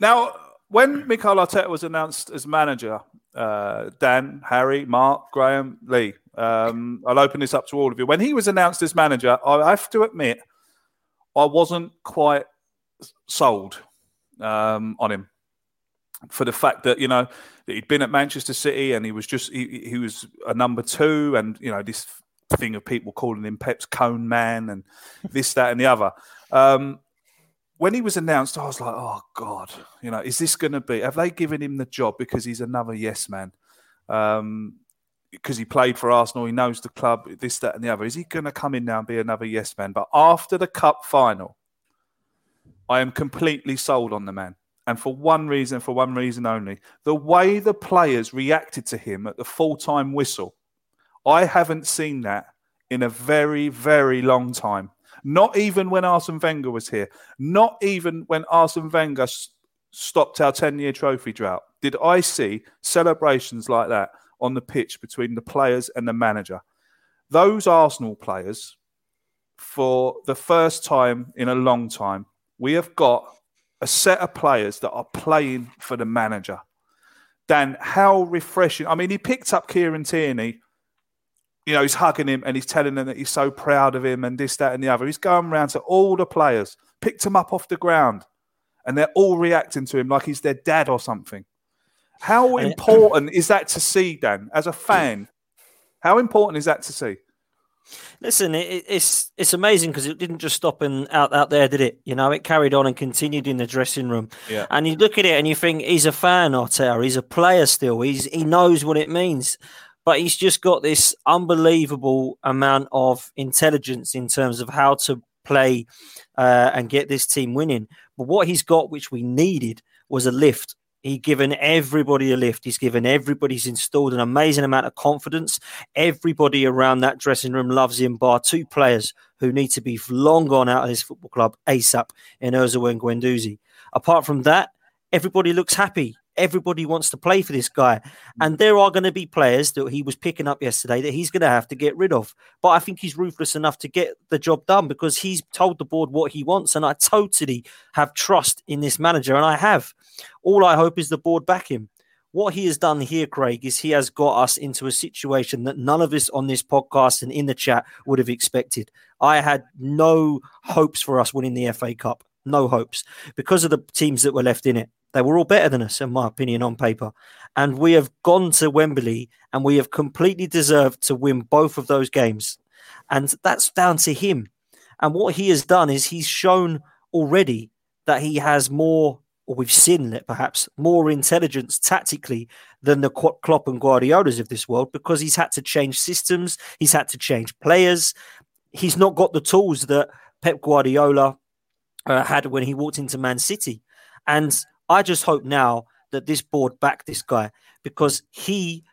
Speaker 3: Now, when Mikel Arteta was announced as manager, uh, Dan, Harry, Mark, Graham, Lee, um, I'll open this up to all of you. When he was announced as manager, I have to admit, I wasn't quite sold um, on him for the fact that you know that he'd been at Manchester City and he was just he, he was a number two, and you know this thing of people calling him Pep's cone man and this, that, and the other. Um, when he was announced, I was like, oh God, you know, is this going to be? Have they given him the job because he's another yes man? Um, because he played for Arsenal, he knows the club, this, that, and the other. Is he going to come in now and be another yes man? But after the cup final, I am completely sold on the man. And for one reason, for one reason only, the way the players reacted to him at the full time whistle, I haven't seen that in a very, very long time. Not even when Arsene Wenger was here. Not even when Arsene Wenger stopped our 10 year trophy drought. Did I see celebrations like that on the pitch between the players and the manager? Those Arsenal players, for the first time in a long time, we have got a set of players that are playing for the manager. Dan, how refreshing. I mean, he picked up Kieran Tierney. You know, he's hugging him and he's telling him that he's so proud of him and this, that, and the other. He's going around to all the players, picked them up off the ground, and they're all reacting to him like he's their dad or something. How important is that to see, Dan, as a fan? How important is that to see?
Speaker 4: Listen, it, it's it's amazing because it didn't just stop and out out there, did it? You know, it carried on and continued in the dressing room.
Speaker 3: Yeah.
Speaker 4: And you look at it and you think he's a fan, Arteta. He's a player still. He's he knows what it means, but he's just got this unbelievable amount of intelligence in terms of how to play uh, and get this team winning. But what he's got, which we needed, was a lift. He's given everybody a lift. He's given everybody, he's installed an amazing amount of confidence. Everybody around that dressing room loves him, bar two players who need to be long gone out of this football club ASAP in Ozil and Guendouzi. Apart from that, everybody looks happy. Everybody wants to play for this guy. And mm. there are going to be players that he was picking up yesterday that he's going to have to get rid of. But I think he's ruthless enough to get the job done because he's told the board what he wants. And I totally have trust in this manager. And I have. All I hope is the board back him. What he has done here, Craig, is he has got us into a situation that none of us on this podcast and in the chat would have expected. I had no hopes for us winning the FA Cup. No hopes because of the teams that were left in it. They were all better than us, in my opinion, on paper. And we have gone to Wembley and we have completely deserved to win both of those games. And that's down to him. And what he has done is he's shown already that he has more, or we've seen it perhaps, more intelligence tactically than the Klo- Klopp and Guardiolas of this world because he's had to change systems, he's had to change players. He's not got the tools that Pep Guardiola uh, had when he walked into Man City. And I just hope now that this board back this guy because he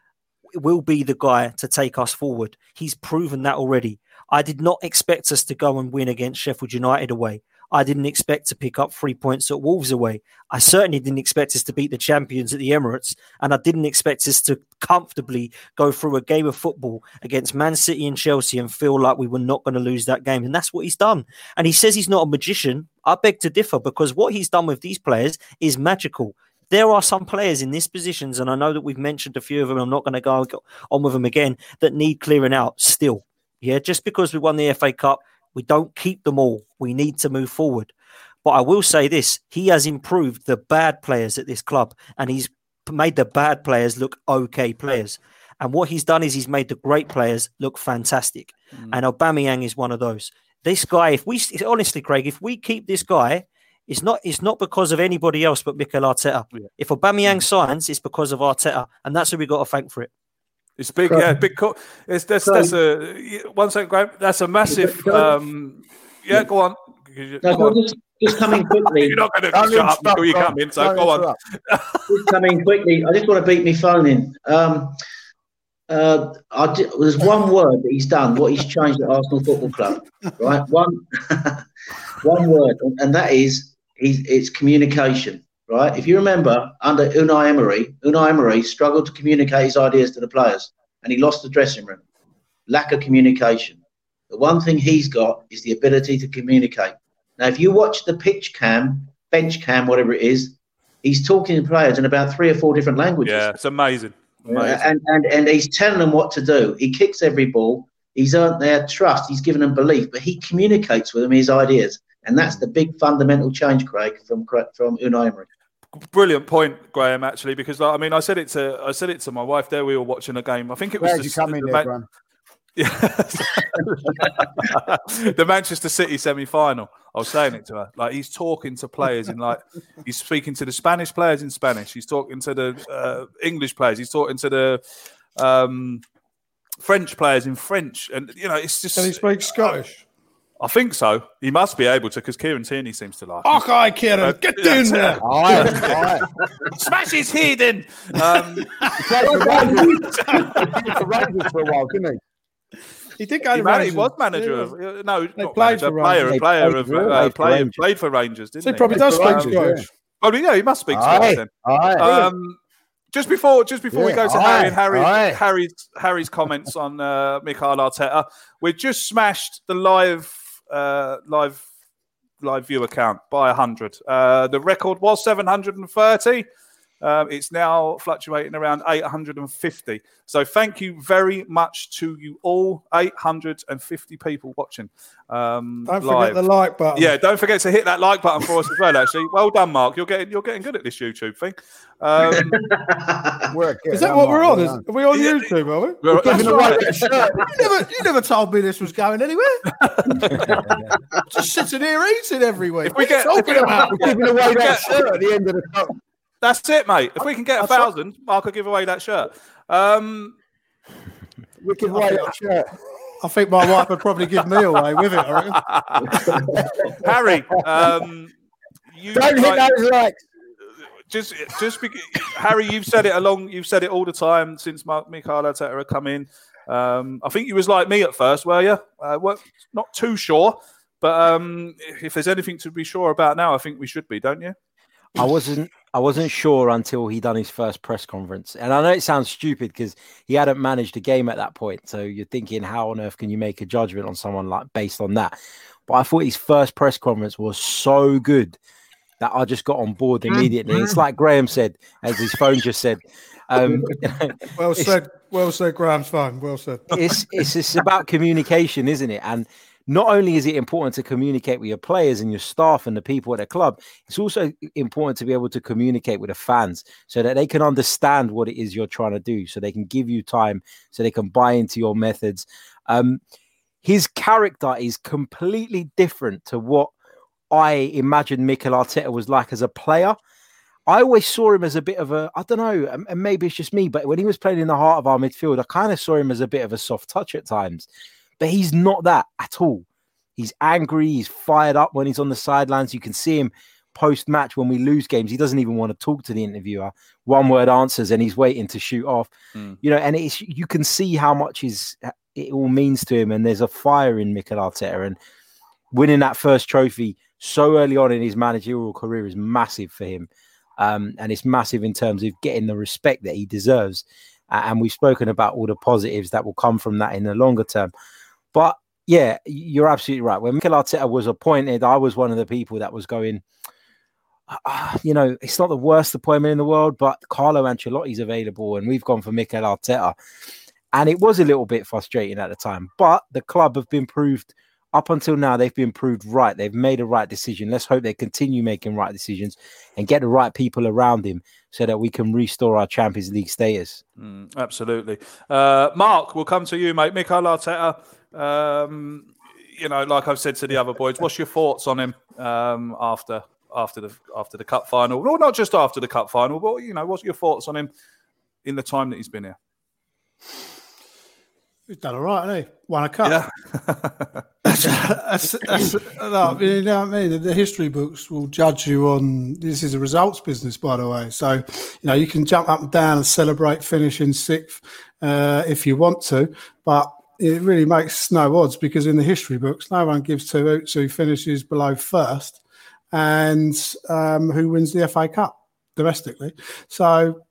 Speaker 4: will be the guy to take us forward. He's proven that already. I did not expect us to go and win against Sheffield United away. I didn't expect to pick up three points at Wolves away. I certainly didn't expect us to beat the champions at the Emirates. And I didn't expect us to comfortably go through a game of football against Man City and Chelsea and feel like we were not going to lose that game. And that's what he's done. And he says he's not a magician. I beg to differ because what he's done with these players is magical. There are some players in these positions, and I know that we've mentioned a few of them. I'm not going to go on with them again that need clearing out still. Yeah, just because we won the FA Cup, we don't keep them all. We need to move forward. But I will say this he has improved the bad players at this club and he's made the bad players look okay players. And what he's done is he's made the great players look fantastic.
Speaker 3: Mm.
Speaker 4: And Aubameyang is one of those. This guy, if we honestly, Craig, if we keep this guy, it's not it's not because of anybody else but Mikel Arteta. If Aubameyang
Speaker 3: Mm.
Speaker 4: signs, it's because of Arteta, and that's who we got to thank for it.
Speaker 3: It's big, yeah, big. Co- it's that's that's a one second, Graham. That's a massive. Um, yeah, go on. Go on.
Speaker 7: just, just come in quickly.
Speaker 3: You're not going to
Speaker 7: Don't
Speaker 3: shut up until you come in. So go on.
Speaker 7: interrupt. just come in quickly. I just want to beat me phone in. Um, uh, I di- there's one word that he's done. What he's changed at Arsenal Football Club, right? One, one word, and, and that is he's, it's communication, right? If you remember, under Unai Emery, Unai Emery struggled to communicate his ideas to the players, and he lost the dressing room. Lack of communication. The one thing he's got is the ability to communicate. Now, if you watch the pitch cam, bench cam, whatever it is, he's talking to players in about three or four different languages.
Speaker 3: Yeah, it's amazing. Amazing.
Speaker 7: and, and and he's telling them what to do. He kicks every ball. He's earned their trust. He's given them belief, but he communicates with them his ideas. And that's the big fundamental change, Craig, from from Unai Emery.
Speaker 3: Brilliant point, Graham. Actually, because like, I mean, I said it to I said it to my wife. There, we were watching a game. I think it was
Speaker 8: Where'd
Speaker 3: the,
Speaker 8: you come in
Speaker 3: the,
Speaker 8: there,
Speaker 3: Ma-
Speaker 8: Graham?
Speaker 3: the Manchester City semi final. I was saying it to her. Like he's talking to players in like he's speaking to the Spanish players in Spanish. He's talking to the uh, English players. He's talking to the um, French players in French, and you know it's just.
Speaker 5: Can he speak Scottish?
Speaker 3: I think so. He must be able to because Kieran Tierney seems to like. him.
Speaker 5: Okay, Kieran,
Speaker 3: Uh,
Speaker 5: get
Speaker 3: down
Speaker 5: in
Speaker 3: so-
Speaker 5: there.
Speaker 3: Smash his head in. Um,
Speaker 8: He played for Rangers. He played for Rangers for a while, didn't he?
Speaker 5: He did go
Speaker 3: he,
Speaker 5: to
Speaker 3: man- he was manager
Speaker 5: Yeah.
Speaker 3: of uh, no, not
Speaker 5: played
Speaker 3: manager,
Speaker 5: for
Speaker 3: player,
Speaker 5: Rangers.
Speaker 3: player
Speaker 5: They
Speaker 3: of
Speaker 5: played for-
Speaker 3: uh,
Speaker 5: played
Speaker 3: player,
Speaker 5: Rangers.
Speaker 3: played for Rangers, didn't
Speaker 5: So he
Speaker 3: he?
Speaker 5: probably does speak Scottish.
Speaker 3: Oh yeah, he must speak
Speaker 8: Aye,
Speaker 3: Scottish then.
Speaker 8: aye.
Speaker 3: Um, just before, just before we go to
Speaker 8: aye,
Speaker 3: Harry and Harry,
Speaker 8: aye.
Speaker 3: Harry's Harry's comments on uh, Mikel Arteta, we just smashed the live uh, live live view account by hundred. Uh, the record was seven hundred and thirty. Um, it's now fluctuating around 850. So thank you very much to you all, 850 people watching. Um,
Speaker 5: Don't
Speaker 3: live.
Speaker 5: forget the like button.
Speaker 3: Yeah, don't forget to hit that like button for us as well. Actually, well done, Mark. You're getting you're getting good at this YouTube thing. Um,
Speaker 5: Is that what we're on?
Speaker 8: well
Speaker 5: Is,
Speaker 8: done.
Speaker 5: are we on YouTube, are we?
Speaker 3: We're-
Speaker 8: Giving away
Speaker 3: right.
Speaker 8: that shirt.
Speaker 5: You never, you never told me this was going anywhere. Just sitting here eating every week.
Speaker 3: If we
Speaker 5: What are you
Speaker 3: get- if
Speaker 5: talking
Speaker 3: we-
Speaker 5: about?
Speaker 8: We're giving away that shirt at the end of the cup.
Speaker 3: That's it, mate. If we can get a thousand, Mark will give away that shirt. Um,
Speaker 8: We give away that shirt.
Speaker 5: I think my wife would probably give me away with it.
Speaker 3: Harry, um, you
Speaker 8: Don't hit
Speaker 3: like-
Speaker 8: those likes.
Speaker 3: just just be, Harry, you've said it along. You've said it all the time since Mark Mikel Arteta come in. Um, I think you was like me at first, were you? Uh, well, not too sure, but um, if there's anything to be sure about now, I think we should be, don't you?
Speaker 6: I wasn't I wasn't sure until he done his first press conference. And I know it sounds stupid because he hadn't managed a game at that point. So you're thinking, how on earth can you make a judgment on someone like based on that? But I thought his first press conference was so good that I just got on board immediately. It's like Graham said, as his phone just said. Um,
Speaker 5: Well said. Well said, Graham's phone. Well said.
Speaker 6: it's it's it's about communication, isn't it? And not only is it important to communicate with your players and your staff and the people at the club, it's also important to be able to communicate with the fans so that they can understand what it is you're trying to do, so they can give you time, so they can buy into your methods. Um, his character is completely different to what I imagined Mikel Arteta was like as a player. I always saw him as a bit of a, I don't know, and maybe it's just me, but when he was playing in the heart of our midfield, I kind of saw him as a bit of a soft touch at times. But he's not that at all. He's angry, he's fired up when he's on the sidelines. You can see him post match when we lose games. He doesn't even want to talk to the interviewer. One word answers and he's waiting to shoot off.
Speaker 3: Mm.
Speaker 6: You know, and it's you can see how much is it all means to him. And there's a fire in Mikel Arteta. And winning that first trophy so early on in his managerial career is massive for him. Um, and it's massive in terms of getting the respect that he deserves. And we've spoken about all the positives that will come from that in the longer term. But yeah, you're absolutely right. When Mikel Arteta was appointed, I was one of the people that was going, "Ah, you know, it's not the worst appointment in the world, but Carlo Ancelotti's available, and we've gone for Mikel Arteta. And it was a little bit frustrating at the time, but the club have been proved up until now, they've been proved right. They've made a right decision. Let's hope they continue making right decisions and get the right people around him so that we can restore our Champions League status.
Speaker 3: Mm, absolutely. Uh, Mark, we'll come to you, mate. Mikel Arteta. Um, you know, like I've said to the other boys, what's your thoughts on him um, after after the after the cup final? Well, not just after the cup final, but you know, what's your thoughts on him in the time that he's been here?
Speaker 5: He's done all right, hasn't he? Won a cup.
Speaker 3: Yeah.
Speaker 5: that's, that's, no, you know what I mean? The, the history books will judge you on this is a results business, by the way. So, you know, you can jump up and down and celebrate finishing sixth uh, if you want to, but it really makes no odds because in the history books, no one gives two hoots who finishes below first and um, who wins the FA Cup domestically. So,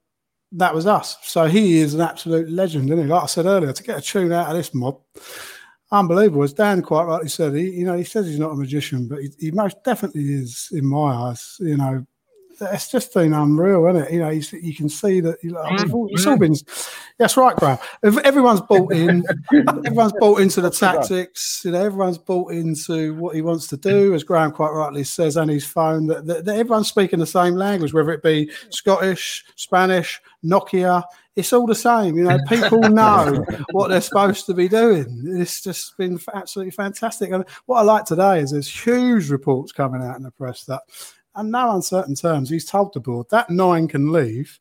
Speaker 5: that was us. So he is an absolute legend, isn't he? Like I said earlier, to get a tune out of this mob, unbelievable. As Dan quite rightly said, he, you know, he says he's not a magician, but he, he most definitely is in my eyes. You know, it's just been unreal, isn't it? You know, you, see- you can see that. You know, we've mm, all, it's all been. That's right, Graham. Ev- Everyone's bought in. everyone's bought into the tactics. You know, everyone's bought into what he wants to do, as Graham quite rightly says on his phone. That, that, that everyone's speaking the same language, whether it be Scottish, Spanish, Nokia. It's all the same. You know, people know what they're supposed to be doing. It's just been absolutely fantastic. And what I like today is there's huge reports coming out in the press that, and no uncertain terms, he's told the board that nine can leave.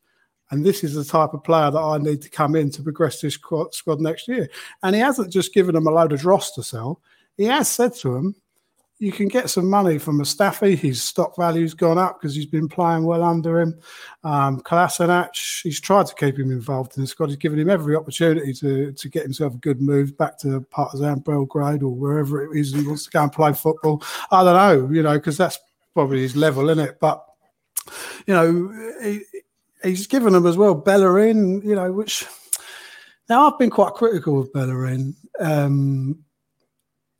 Speaker 5: And this is the type of player that I need to come in to progress this squad, next year. And he hasn't just given them a load of dross to sell. He has said to them, you can get some money from Mustafi. His stock value's gone up because he's been playing well under him. Um, he's tried to keep him involved in the squad. He's given him every opportunity to, to get himself a good move back to Partizan Belgrade or wherever it is he wants to go and play football. I don't know, you know, because that's probably his level, isn't it? But, you know, he, he's given them as well Bellerin, you know, which now I've been quite critical of Bellerin. Um,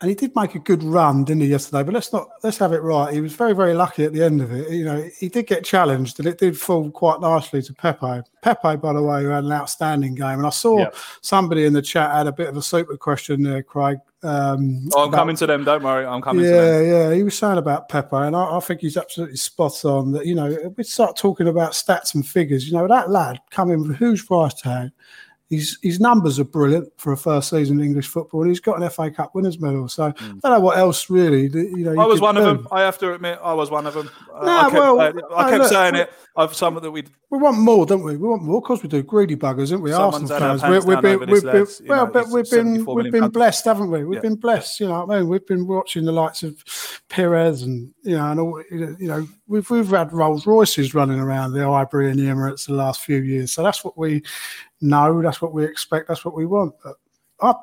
Speaker 5: and he did make a good run, didn't he, yesterday? But let's not let's have it right. He was very, very lucky at the end of it. You know, he did get challenged, and it did fall quite nicely to Pepe. Pepe, by the way, who had an outstanding game. And I saw
Speaker 3: Yep.
Speaker 5: somebody in the chat had a bit of a super question there, Craig. Um,
Speaker 3: Oh, I'm
Speaker 5: about-
Speaker 3: coming to them. Don't worry. I'm coming to
Speaker 5: yeah,
Speaker 3: them.
Speaker 5: yeah. He was saying about Pepe, and I, I think he's absolutely spot on. That you know, we start talking about stats and figures. You know, that lad coming with a huge price tag. His his numbers are brilliant for a first season in English football, he's got an FA Cup winners medal. So I don't know what else really. You know,
Speaker 3: Hmm. I was one of them. I have to admit, I was one of them. Uh,
Speaker 5: No,
Speaker 3: I kept,
Speaker 5: well,
Speaker 3: saying- I
Speaker 5: no,
Speaker 3: kept
Speaker 5: look,
Speaker 3: saying
Speaker 5: we-
Speaker 3: it. I've something that we
Speaker 5: We want more, don't we? We want more. Of course, we do. Greedy buggers, aren't we?
Speaker 3: Someone's
Speaker 5: Arsenal fans. We- We've been, we've been,
Speaker 3: lads.
Speaker 5: Well,
Speaker 3: know,
Speaker 5: but we've been, we've been blessed, haven't we? We've
Speaker 3: Yeah.
Speaker 5: been blessed. You know, what I mean, we've been watching the likes of Pires and you know, and all. You know, we've we've had Rolls Royces running around the Highbury and the Emirates the last few years. So that's what we know. That's what we expect. That's what we want. But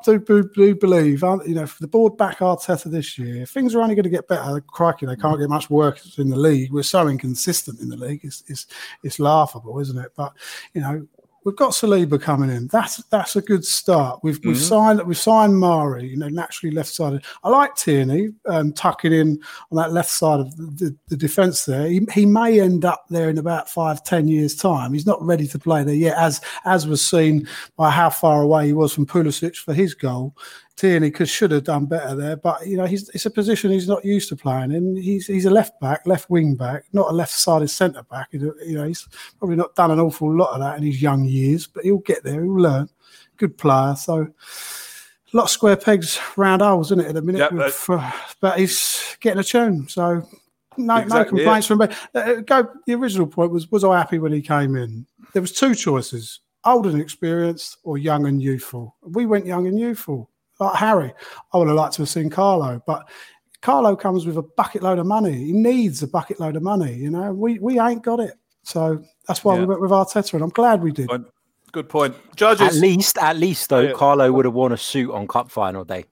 Speaker 5: do, do, do believe, uh, you know, for the board back Arteta this year, things are only going to get better. Crikey, they can't get much worse in the league. We're so inconsistent in the league. It's, it's, it's laughable, isn't it? But, you know, we've got Saliba coming in. That's that's a good start. We've we've
Speaker 3: Mhm.
Speaker 5: signed we've signed Mari, you know, naturally left sided. I like Tierney um, tucking in on that left side of the, the, the defence there. He, he may end up there in about five ten years time. He's not ready to play there yet, as as was seen by how far away he was from Pulisic for his goal. Tierney could should have done better there, but you know he's it's a position he's not used to playing in. He's he's a left back, left wing back, not a left sided centre back. You know he's probably not done an awful lot of that in his young years, but he'll get there. He'll learn. Good player. So a lot of square pegs, round holes, isn't it? At the minute,
Speaker 3: Yep,
Speaker 5: with, uh, but he's getting a tune. So no, no
Speaker 3: Exactly,
Speaker 5: complaints from me. Uh, go. The original point was: was I happy when he came in? There was two choices: old and experienced, or young and youthful. We went young and youthful. Like Harry, I would have liked to have seen Carlo, but Carlo comes with a bucket load of money. He needs a bucket load of money. You know, we we ain't got it. So that's why we went with Arteta, and I'm glad we did.
Speaker 3: Good point. Judges.
Speaker 6: At least, at least though,
Speaker 3: Yeah.
Speaker 6: Carlo would have worn a suit on Cup final day.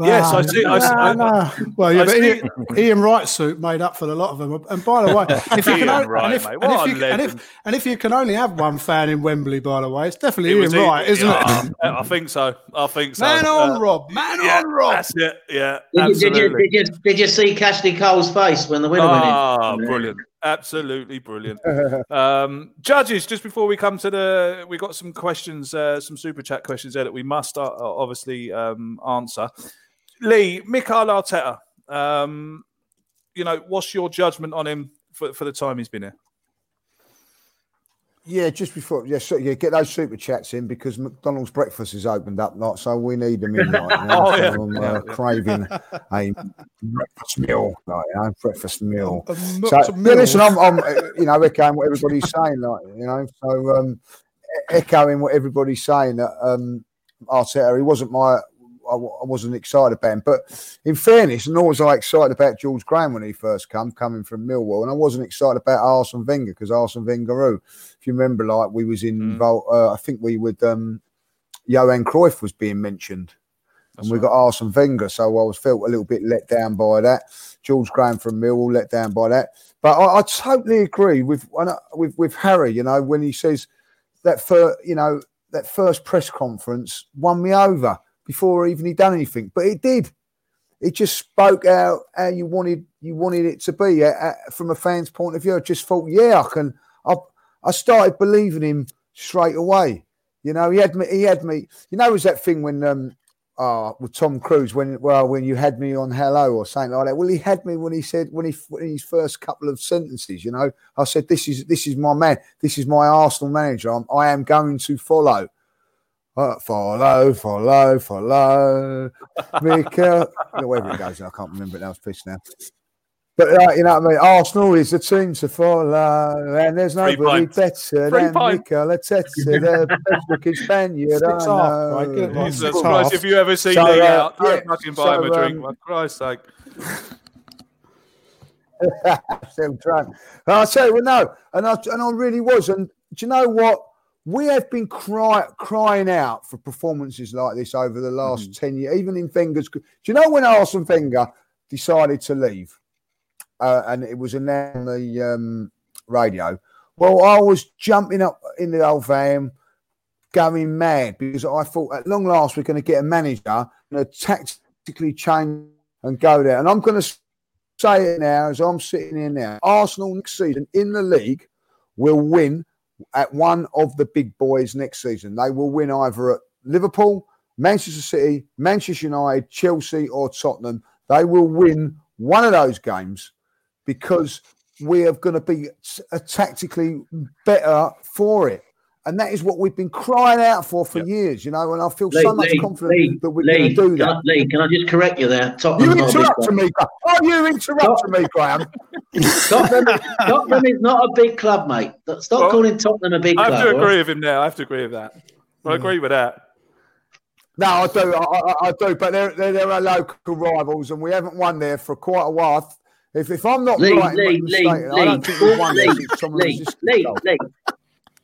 Speaker 3: Yes, I
Speaker 5: Ah,
Speaker 3: see- I see-
Speaker 5: nah,
Speaker 3: I-
Speaker 5: Well, yeah,
Speaker 3: I
Speaker 5: but
Speaker 3: see-
Speaker 5: Ian, Ian Wright's suit made up for a lot of them. And by the way, if you can, only,
Speaker 3: Wright,
Speaker 5: and, if, and, if you, and, if, and if you can only have one fan in Wembley, by the way, it's definitely
Speaker 3: It
Speaker 5: Ian
Speaker 3: was
Speaker 5: Wright, isn't
Speaker 3: yeah,
Speaker 5: it?
Speaker 3: I think so. I think so.
Speaker 5: Man on
Speaker 3: Uh,
Speaker 5: Rob, man
Speaker 3: yeah,
Speaker 5: on Rob.
Speaker 3: That's it. Yeah,
Speaker 7: Did you, did, you, did, you, did you see Cashley Cole's face when the winner
Speaker 3: Ah,
Speaker 7: went in?
Speaker 3: brilliant. Absolutely brilliant. um, judges, just before we come to the, we got some questions, uh, some super chat questions there that we must uh, obviously um, answer. Lee, Mikel Arteta, um, you know, what's your judgment on him for, for the time he's been here?
Speaker 8: Yeah, just before, yeah, so, yeah, get those super chats in because McDonald's breakfast is opened up, not so we need them in. Like, you know,
Speaker 3: Oh, yeah.
Speaker 8: I'm uh,
Speaker 3: Yeah, yeah.
Speaker 8: craving a breakfast meal, like, you know, breakfast meal.
Speaker 5: A
Speaker 8: So, yeah,
Speaker 5: meal.
Speaker 8: listen, I'm, I'm, uh, you know, echoing what everybody's saying, like, you know, so um, echoing what everybody's saying that um, Arteta, he wasn't my, I, I wasn't excited about him, but in fairness, nor was I excited about George Graham when he first come, coming from Millwall, and I wasn't excited about Arsene Wenger because Arsene Wenger, who, if you remember, like we was involved, uh, I think we would, um, Johan Cruyff was being mentioned. And we got Arsene Wenger, so I was felt a little bit let down by that. George Graham from Millwall let down by that, but I, I totally agree with with with Harry. You know when he says that for you know that first press conference won me over before even he'd done anything, but it did. it just spoke out how you wanted you wanted it to be uh, uh, from a fan's point of view. I just thought, yeah, I can. I I started believing him straight away. You know, he had me. He had me. You know, it was that thing when um, uh, with Tom Cruise when well when you had me on Hello or something like that. Well, he had me when he said when he in his first couple of sentences. You know, I said this is this is my man. This is my Arsenal manager. I'm, I am going to follow. Uh, follow, follow, follow, Mika. Wherever it goes, I can't remember it now. It's pissed now. But uh, you know what I mean. Arsenal is the team to follow, and there's
Speaker 3: Three
Speaker 8: nobody
Speaker 3: pints.
Speaker 8: better
Speaker 3: Three
Speaker 8: than
Speaker 3: pints.
Speaker 8: Mikel Arteta, the best looking Spaniard I
Speaker 5: Six
Speaker 8: know.
Speaker 5: right, good one.
Speaker 3: Jesus
Speaker 5: Six
Speaker 3: Christ, if you ever see
Speaker 8: So,
Speaker 3: Lee
Speaker 8: uh,
Speaker 3: out, don't
Speaker 8: yeah,
Speaker 3: fucking buy him a drink,
Speaker 8: um,
Speaker 3: for Christ's sake.
Speaker 8: Still drunk. I say, well, no, and I and I really was. And do you know what? We have been cry, crying out for performances like this over the last
Speaker 3: Mm.
Speaker 8: ten years. Even in Wenger's. Do you know when Arsene Wenger decided to leave, uh, and it was announced on the um, radio? Well, I was jumping up in the old van, going mad because I thought at long last we're going to get a manager and a tactically change and go there. And I'm going to say it now as I'm sitting here now. Arsenal next season in the league will win at one of the big boys next season. They will win either at Liverpool, Manchester City, Manchester United, Chelsea, or Tottenham. They will win one of those games because we are going to be uh, tactically better for it. And that is what we've been crying out for for years, you know. And I feel so much
Speaker 7: Lee,
Speaker 8: confident
Speaker 7: Lee,
Speaker 8: that we're going to do that.
Speaker 7: I, Lee, can I just correct you there?
Speaker 8: Tottenham you
Speaker 7: Tottenham's not a
Speaker 8: interrupted me. Graham. Oh, you interrupted me, Graham.
Speaker 7: Tottenham, Tottenham is not a big club, mate. Stop
Speaker 3: Well,
Speaker 7: calling Tottenham a big club.
Speaker 3: I
Speaker 7: club.
Speaker 3: have to
Speaker 7: all right?
Speaker 3: agree with him now. I have to agree with that. I agree with that.
Speaker 8: No, I do. I, I, I do. But they're, they're, they're our local rivals, and we haven't won there for quite a while. If, if I'm not
Speaker 7: Lee,
Speaker 8: right,
Speaker 7: Lee,
Speaker 8: in
Speaker 7: Lee,
Speaker 8: mistaken, I
Speaker 7: Lee,
Speaker 8: don't think we've won there
Speaker 7: Lee,
Speaker 8: since someone
Speaker 7: Lee,
Speaker 8: resisted
Speaker 7: Lee,
Speaker 8: goal.
Speaker 7: Lee,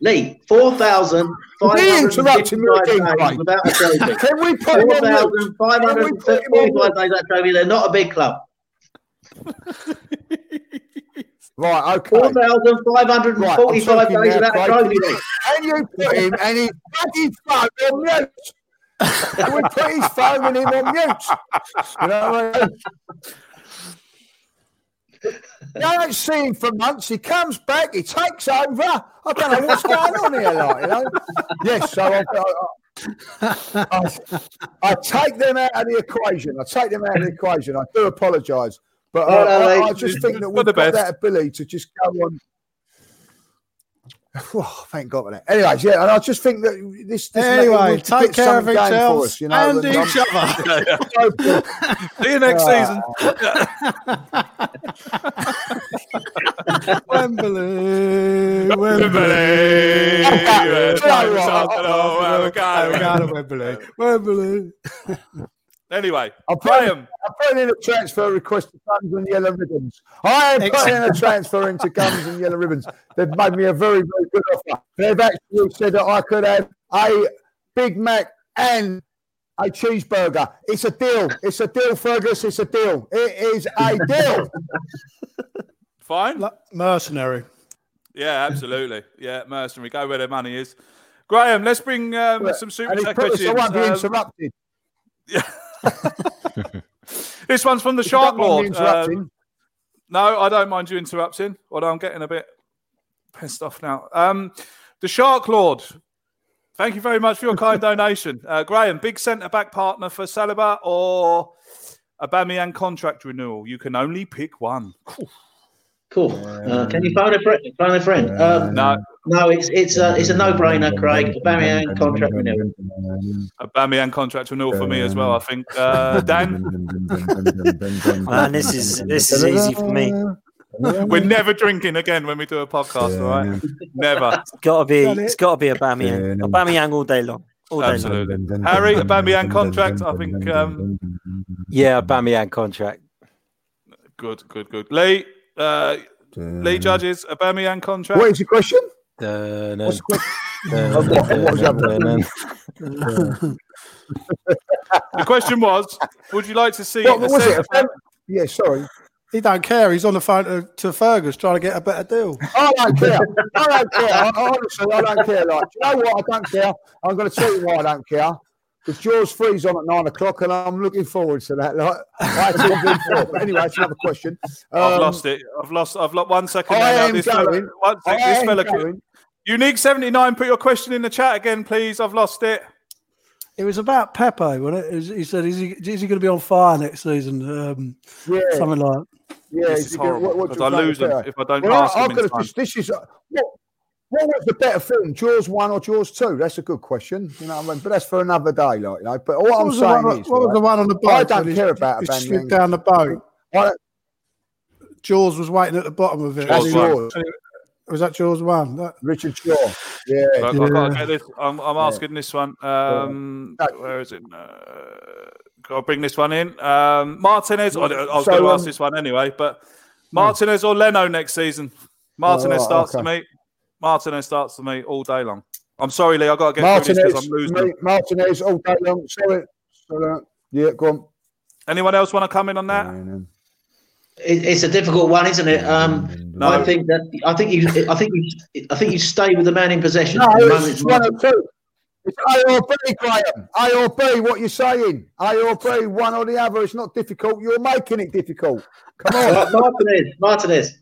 Speaker 7: Lee, 4,555
Speaker 8: He interrupted me again,
Speaker 7: days
Speaker 8: Craig.
Speaker 7: without a trophy.
Speaker 8: Can we put him on mute?
Speaker 7: 4,545 days a trophy. They're not a big club.
Speaker 8: Right, okay.
Speaker 7: 4,545
Speaker 8: Right,
Speaker 7: days without a trophy.
Speaker 8: And you put him and his bloody phone on mute. And we put his phone and him on mute. You know what I mean? You don't see him for months. He comes back. He takes over. I don't know what's going on here, like you know. Yes, so I, I, I, I take them out of the equation. I take them out of the equation. I do apologise, but uh, I. Just think that we've
Speaker 3: the
Speaker 8: got that ability to just go on. Oh, thank God for that. Anyways, yeah, and I just think that this. this
Speaker 5: Anyway,
Speaker 8: we've
Speaker 5: take care of
Speaker 8: something
Speaker 5: each other
Speaker 8: us, you know,
Speaker 5: and
Speaker 8: I'm
Speaker 5: each other.
Speaker 8: so-
Speaker 3: See you next
Speaker 8: Ah.
Speaker 3: season.
Speaker 5: Wembley,
Speaker 3: Wembley.
Speaker 8: Do you know what?
Speaker 5: Wembley, Wembley.
Speaker 3: Anyway,
Speaker 8: I'm putting,
Speaker 3: Graham,
Speaker 8: I'm putting in a transfer request to Guns and Yellow Ribbons. I am putting in a transfer into Guns and Yellow Ribbons. They've made me a very, very good offer. They've actually said that I could have a Big Mac and a cheeseburger. It's a deal. It's a deal, Fergus. It's a deal. It is a deal.
Speaker 3: fine.
Speaker 5: Mercenary.
Speaker 3: Yeah, absolutely. Yeah, mercenary. Go where their money is. Graham, let's bring um, some super
Speaker 8: and it's
Speaker 3: chat
Speaker 8: put us,
Speaker 3: questions.
Speaker 8: I won't be
Speaker 3: Um,
Speaker 8: interrupted.
Speaker 3: this one's from the Shark
Speaker 8: don't mind me
Speaker 3: Lord. Um, no, I don't mind you interrupting, although I'm getting a bit pissed off now. Um, the Shark Lord. Thank you very much for your kind donation. Uh, Graham, big centre back partner for Saliba or Aubameyang contract renewal? You can only pick one.
Speaker 7: Cool. Uh, can you phone a friend? Phone a friend. Um,
Speaker 3: No,
Speaker 7: no, it's it's a it's a no brainer, Craig. Bamian contract renewal.
Speaker 3: Aubameyang contract renewal for me as well. I think. Uh, Dan,
Speaker 4: Man, this is this is easy for me.
Speaker 3: we're never drinking again when we do a podcast, all right? Never.
Speaker 4: It's gotta be it's gotta be Aubameyang. A Bamian all day long. All day long.
Speaker 3: Absolutely. Harry, Aubameyang contract. I think. Um,
Speaker 6: Yeah, Bamian contract.
Speaker 3: good, good, good. Lee, uh, Lee judges Aubameyang contract.
Speaker 8: What is your question?
Speaker 6: Dun,
Speaker 8: What's the question?
Speaker 6: dun,
Speaker 8: what- what was the other
Speaker 6: dun,
Speaker 8: one?
Speaker 6: dun.
Speaker 3: The question was: Would you like to see?
Speaker 8: What
Speaker 3: a
Speaker 8: was it?
Speaker 3: centre
Speaker 8: A
Speaker 3: back-
Speaker 8: fam- Yeah, sorry.
Speaker 5: He don't care. He's on the phone to, to Fergus trying to get a better deal.
Speaker 8: I don't care. I don't care. I, honestly, I don't care. Like, do you know what? I don't care. I'm going to tell you why I don't care. Because Jaws three's on at nine o'clock, and I'm looking forward to that. Like, I think before. But anyway, that's another question.
Speaker 3: I've
Speaker 8: Um,
Speaker 3: lost it. I've lost. I've lost one second.
Speaker 8: I
Speaker 3: now. Now
Speaker 8: am
Speaker 3: this
Speaker 8: going.
Speaker 3: one sec,
Speaker 8: I
Speaker 3: this
Speaker 8: am
Speaker 3: fella,
Speaker 8: going.
Speaker 3: Unique seventy nine. Put your question in the chat again, please. I've lost it.
Speaker 5: It was about Pepe, wasn't it? He said, "Is he is he going to be on fire next season?" Um,
Speaker 8: Yeah.
Speaker 5: something like.
Speaker 8: Yeah,
Speaker 3: This
Speaker 8: is
Speaker 3: is
Speaker 8: he gonna- what- what
Speaker 3: because
Speaker 8: do you
Speaker 3: I lose
Speaker 8: is
Speaker 3: them
Speaker 8: better?
Speaker 3: if I don't
Speaker 8: Well,
Speaker 3: ask
Speaker 8: I,
Speaker 3: them
Speaker 8: I
Speaker 3: in
Speaker 8: could
Speaker 3: time.
Speaker 8: have just. This is uh, what. What was the better film, Jaws one or Jaws two? That's a good question. You know what I mean? But that's for another day, like you know. But all
Speaker 5: What
Speaker 8: I'm
Speaker 5: was the
Speaker 8: saying
Speaker 5: one-
Speaker 8: is,
Speaker 5: what was the one on the boat?
Speaker 8: I don't
Speaker 5: when he-
Speaker 8: care about
Speaker 5: he
Speaker 8: Van
Speaker 5: slid
Speaker 8: Yang.
Speaker 5: down the boat.
Speaker 8: I don't-
Speaker 5: Jaws was waiting at the bottom of it.
Speaker 8: That's
Speaker 5: And
Speaker 8: Jaws.
Speaker 5: Was that Jaws one? That,
Speaker 8: Richard Shaw. Yeah.
Speaker 3: Right, I've got to
Speaker 5: Yeah.
Speaker 3: get this. I'm, I'm asking this one. Um, where is it? Uh, got to bring this one in. Um, Martinez. I, I was
Speaker 8: So,
Speaker 3: going to ask
Speaker 8: um,
Speaker 3: this one anyway, but Martinez or Leno next season. Martinez
Speaker 8: Oh,
Speaker 3: starts
Speaker 8: okay.
Speaker 3: to me. Martinez starts for me all day long. I'm sorry, Lee. I got to get through this
Speaker 8: Martinez,
Speaker 3: because I'm losing.
Speaker 8: mate, Martinez, all day long. Sorry. Sorry. Yeah, go on.
Speaker 3: Anyone else want to come in on that?
Speaker 7: It, it's a difficult one, isn't it? Um, I think that I think you I think you I think you stay with the man in possession.
Speaker 8: No,
Speaker 7: at the moment.
Speaker 8: it's one or two. It's A or B, Graham. A or B, what you're saying. A or B, one or the other. It's not difficult. You're making it difficult. Come on.
Speaker 7: Martinez, Martinez,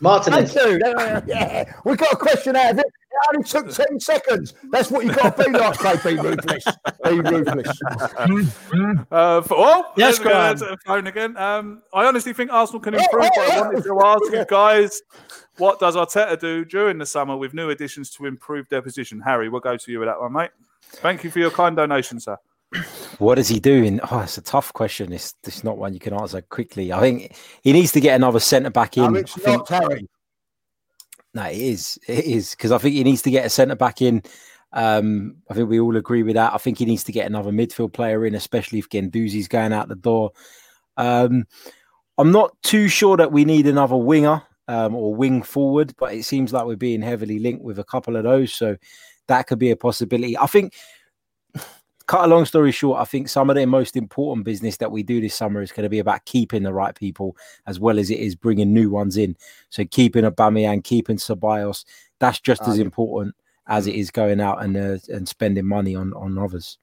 Speaker 7: Martinez.
Speaker 8: Thank you. Yeah, we got a question out of it. It only took 10 seconds. That's what you've got to be like, KP Ruthless. Be ruthless.
Speaker 3: Uh, for, oh,
Speaker 8: Yes,
Speaker 3: there's a guy the phone again. Um, I honestly think Arsenal can improve, but I wanted to ask you guys, what does Arteta do during the summer with new additions to improve their position? Harry, we'll go to you with that one, mate. Thank you for your kind donation, sir.
Speaker 6: What is he doing? Oh, it's a tough question. It's, it's not one you can answer quickly. I think he needs to get another centre back in.
Speaker 8: No, it's
Speaker 6: I think-
Speaker 8: not, Harry.
Speaker 6: No, it is. It is because I think he needs to get a centre back in. Um, I think we all agree with that. I think he needs to get another midfield player in, especially if Guendouzi's going out the door. Um, I'm not too sure that we need another winger um, or wing forward, but it seems like we're being heavily linked with a couple of those, so that could be a possibility. I think. Cut a long story short, I think some of the most important business that we do this summer is going to be about keeping the right people as well as it is bringing new ones in. So keeping Aubameyang, keeping Ceballos, that's just as important as it is going out and uh, and spending money on on others.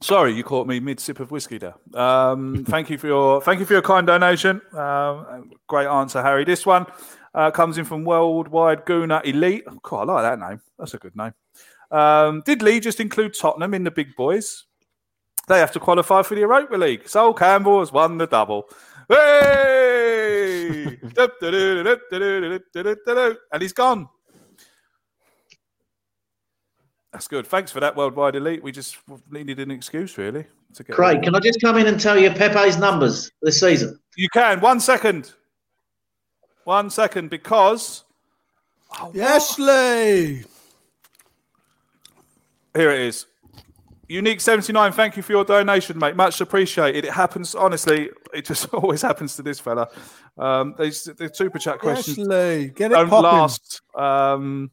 Speaker 3: Sorry, you caught me mid sip of whiskey there. Um, thank you for your thank you for your kind donation. Um, great answer, Harry. This one uh, comes in from Worldwide Gooner Elite. Oh, God, I like that name. That's a good name. Um, did Lee just include Tottenham in the big boys? They have to qualify for the Europa League. Sol Campbell has won the double. Hey! and he's gone. That's good. Thanks for that, Worldwide Elite. We just needed an excuse, really, to get.
Speaker 7: Craig, can I just come in and tell you Pepe's numbers this season?
Speaker 3: You can. One second. One second, because
Speaker 5: yes, Lee.
Speaker 3: Here it is. Unique seventy nine. Thank you for your donation, mate. Much appreciated. It happens honestly. It just always happens to this fella. Um, these the super chat
Speaker 5: Yes,
Speaker 3: questions
Speaker 5: Lee. Get it
Speaker 3: don't
Speaker 5: popping.
Speaker 3: last. Um,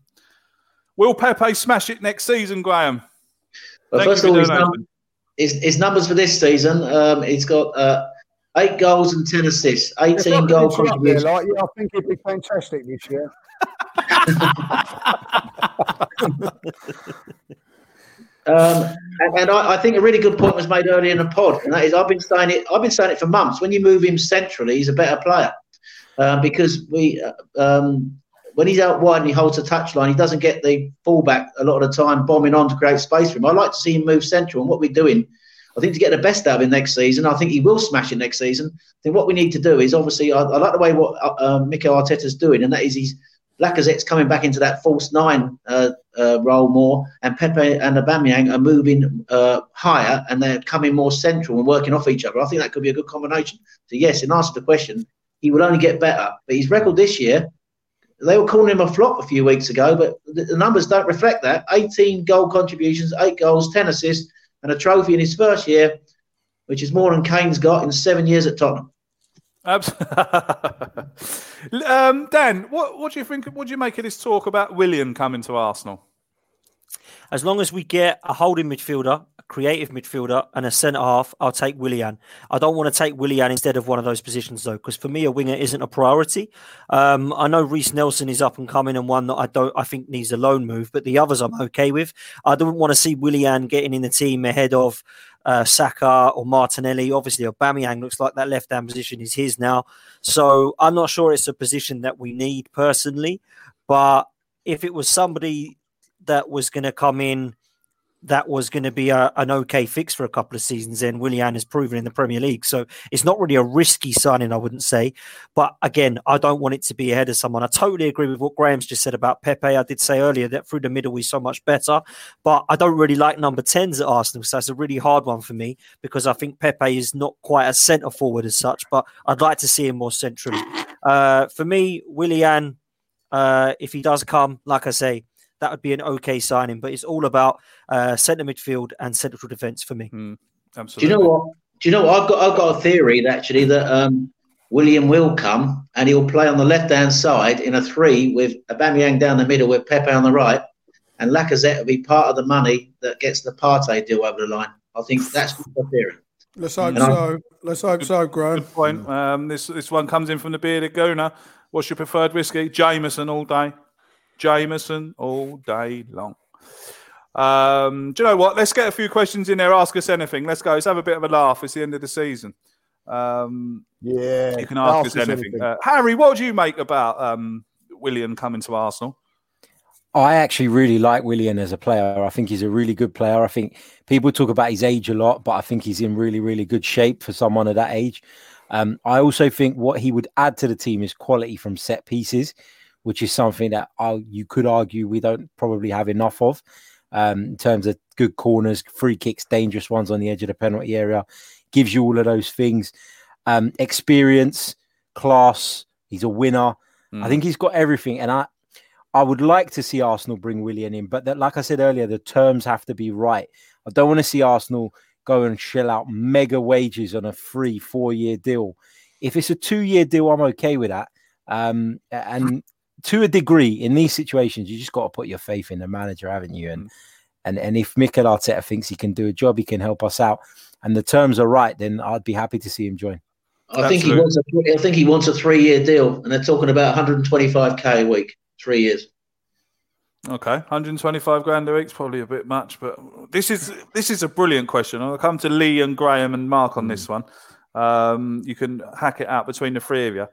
Speaker 3: will Pepe smash it next season, Graham?
Speaker 7: Well,
Speaker 3: Thank
Speaker 7: first of all, his, num- his, his numbers for this season, um, he's got uh, eight goals and ten assists, eighteen
Speaker 8: could
Speaker 7: goal
Speaker 8: there,
Speaker 7: contributions.
Speaker 8: like, yeah, I think it'd be fantastic this year.
Speaker 7: Um, and and I, I think a really good point was made earlier in the pod, and that is I've been saying it. I've been saying it for months. When you move him centrally, he's a better player um, because we uh, um, when he's out wide and he holds the touchline, he doesn't get the fullback a lot of the time bombing on to create space for him. I like to see him move central, and what we're doing. I think to get the best out of him next season, I think he will smash it next season. I think what we need to do is obviously, I, I like the way what uh, uh, Mikel Arteta's doing, and that is he's Lacazette's coming back into that false nine uh, uh, role more, and Pepe and Aubameyang are moving uh, higher, and they're coming more central and working off each other. I think that could be a good combination. So yes, in answer to the question, he will only get better. But his record this year, they were calling him a flop a few weeks ago, but the, the numbers don't reflect that. 18 goal contributions, eight goals, 10 assists, and a trophy in his first year, which is more than Kane's got in seven years at Tottenham.
Speaker 3: Abs- um, Dan, what, what do you think? What do you make of this talk about Willian coming to Arsenal?
Speaker 4: As long as we get a holding midfielder, a creative midfielder, and a centre half, I'll take Willian. I don't want to take Willian instead of one of those positions though, because for me, a winger isn't a priority. Um, I know Reiss Nelson is up and coming and one that I don't, I think needs a loan move, but the others I'm okay with. I don't want to see Willian getting in the team ahead of uh, Saka or Martinelli. Obviously, Aubameyang looks like that left hand position is his now. So I'm not sure it's a position that we need personally. But if it was somebody that was going to come in that was going to be a, an okay fix for a couple of seasons, then Willian has proven in the Premier League. So it's not really a risky signing, I wouldn't say. But again, I don't want it to be ahead of someone. I totally agree with what Graham's just said about Pepe. I did say earlier that through the middle he's so much better, but I don't really like number 10s at Arsenal. So that's a really hard one for me because I think Pepe is not quite a centre forward as such, but I'd like to see him more centrally. Uh, for me, Willian, uh, if he does come, like I say, that would be an okay signing. But it's all about uh, centre midfield and central defence for me. Absolutely.
Speaker 7: Do you know what? Do you know what? I've got I've got a theory that actually that um, Willian will come and he'll play on the left hand side in a three with Aubameyang down the middle with Pepe on the right, and Lacazette will be part of the money that gets the Partey deal over the line. I think that's my theory.
Speaker 5: Let's hope
Speaker 7: And I-
Speaker 5: so. Let's hope so, Graham.
Speaker 3: Good point. Um, this this one comes in from the bearded gooner. What's your preferred whiskey? Jameson all day. Jameson all day long. Um, do you know what? Let's get a few questions in there. Ask us anything. Let's go. Let's have a bit of a laugh. It's the end of the season. Um,
Speaker 8: Yeah,
Speaker 3: you can ask,
Speaker 8: ask
Speaker 3: us
Speaker 8: us
Speaker 3: anything.
Speaker 8: anything.
Speaker 3: Uh, Harry, what do you make about um, Willian coming to Arsenal?
Speaker 6: I actually really like Willian as a player. I think he's a really good player. I think people talk about his age a lot, but I think he's in really, really good shape for someone of that age. Um, I also think what he would add to the team is quality from set pieces, which is something that I, you could argue we don't probably have enough of um, in terms of good corners, free kicks, dangerous ones on the edge of the penalty area. Gives you all of those things. Um, experience, class. He's a winner. I think he's got everything, and I, I would like to see Arsenal bring Willian in, but that, like I said earlier, the terms have to be right. I don't want to see Arsenal go and shell out mega wages on a free four year deal. If it's a two year deal, I'm okay with that. Um, and to a degree, in these situations, you just got to put your faith in the manager, haven't you? And and and if Mikel Arteta thinks he can do a job, he can help us out, and the terms are right, then I'd be happy to see him join.
Speaker 7: I think he wants a I think he wants a three year deal, and they're talking about 125k a week, three years.
Speaker 3: Okay, 125 grand a week's probably a bit much, but this is this is a brilliant question. I'll come to Lee and Graham and Mark on this one. Um, you can hack it out between the three of you.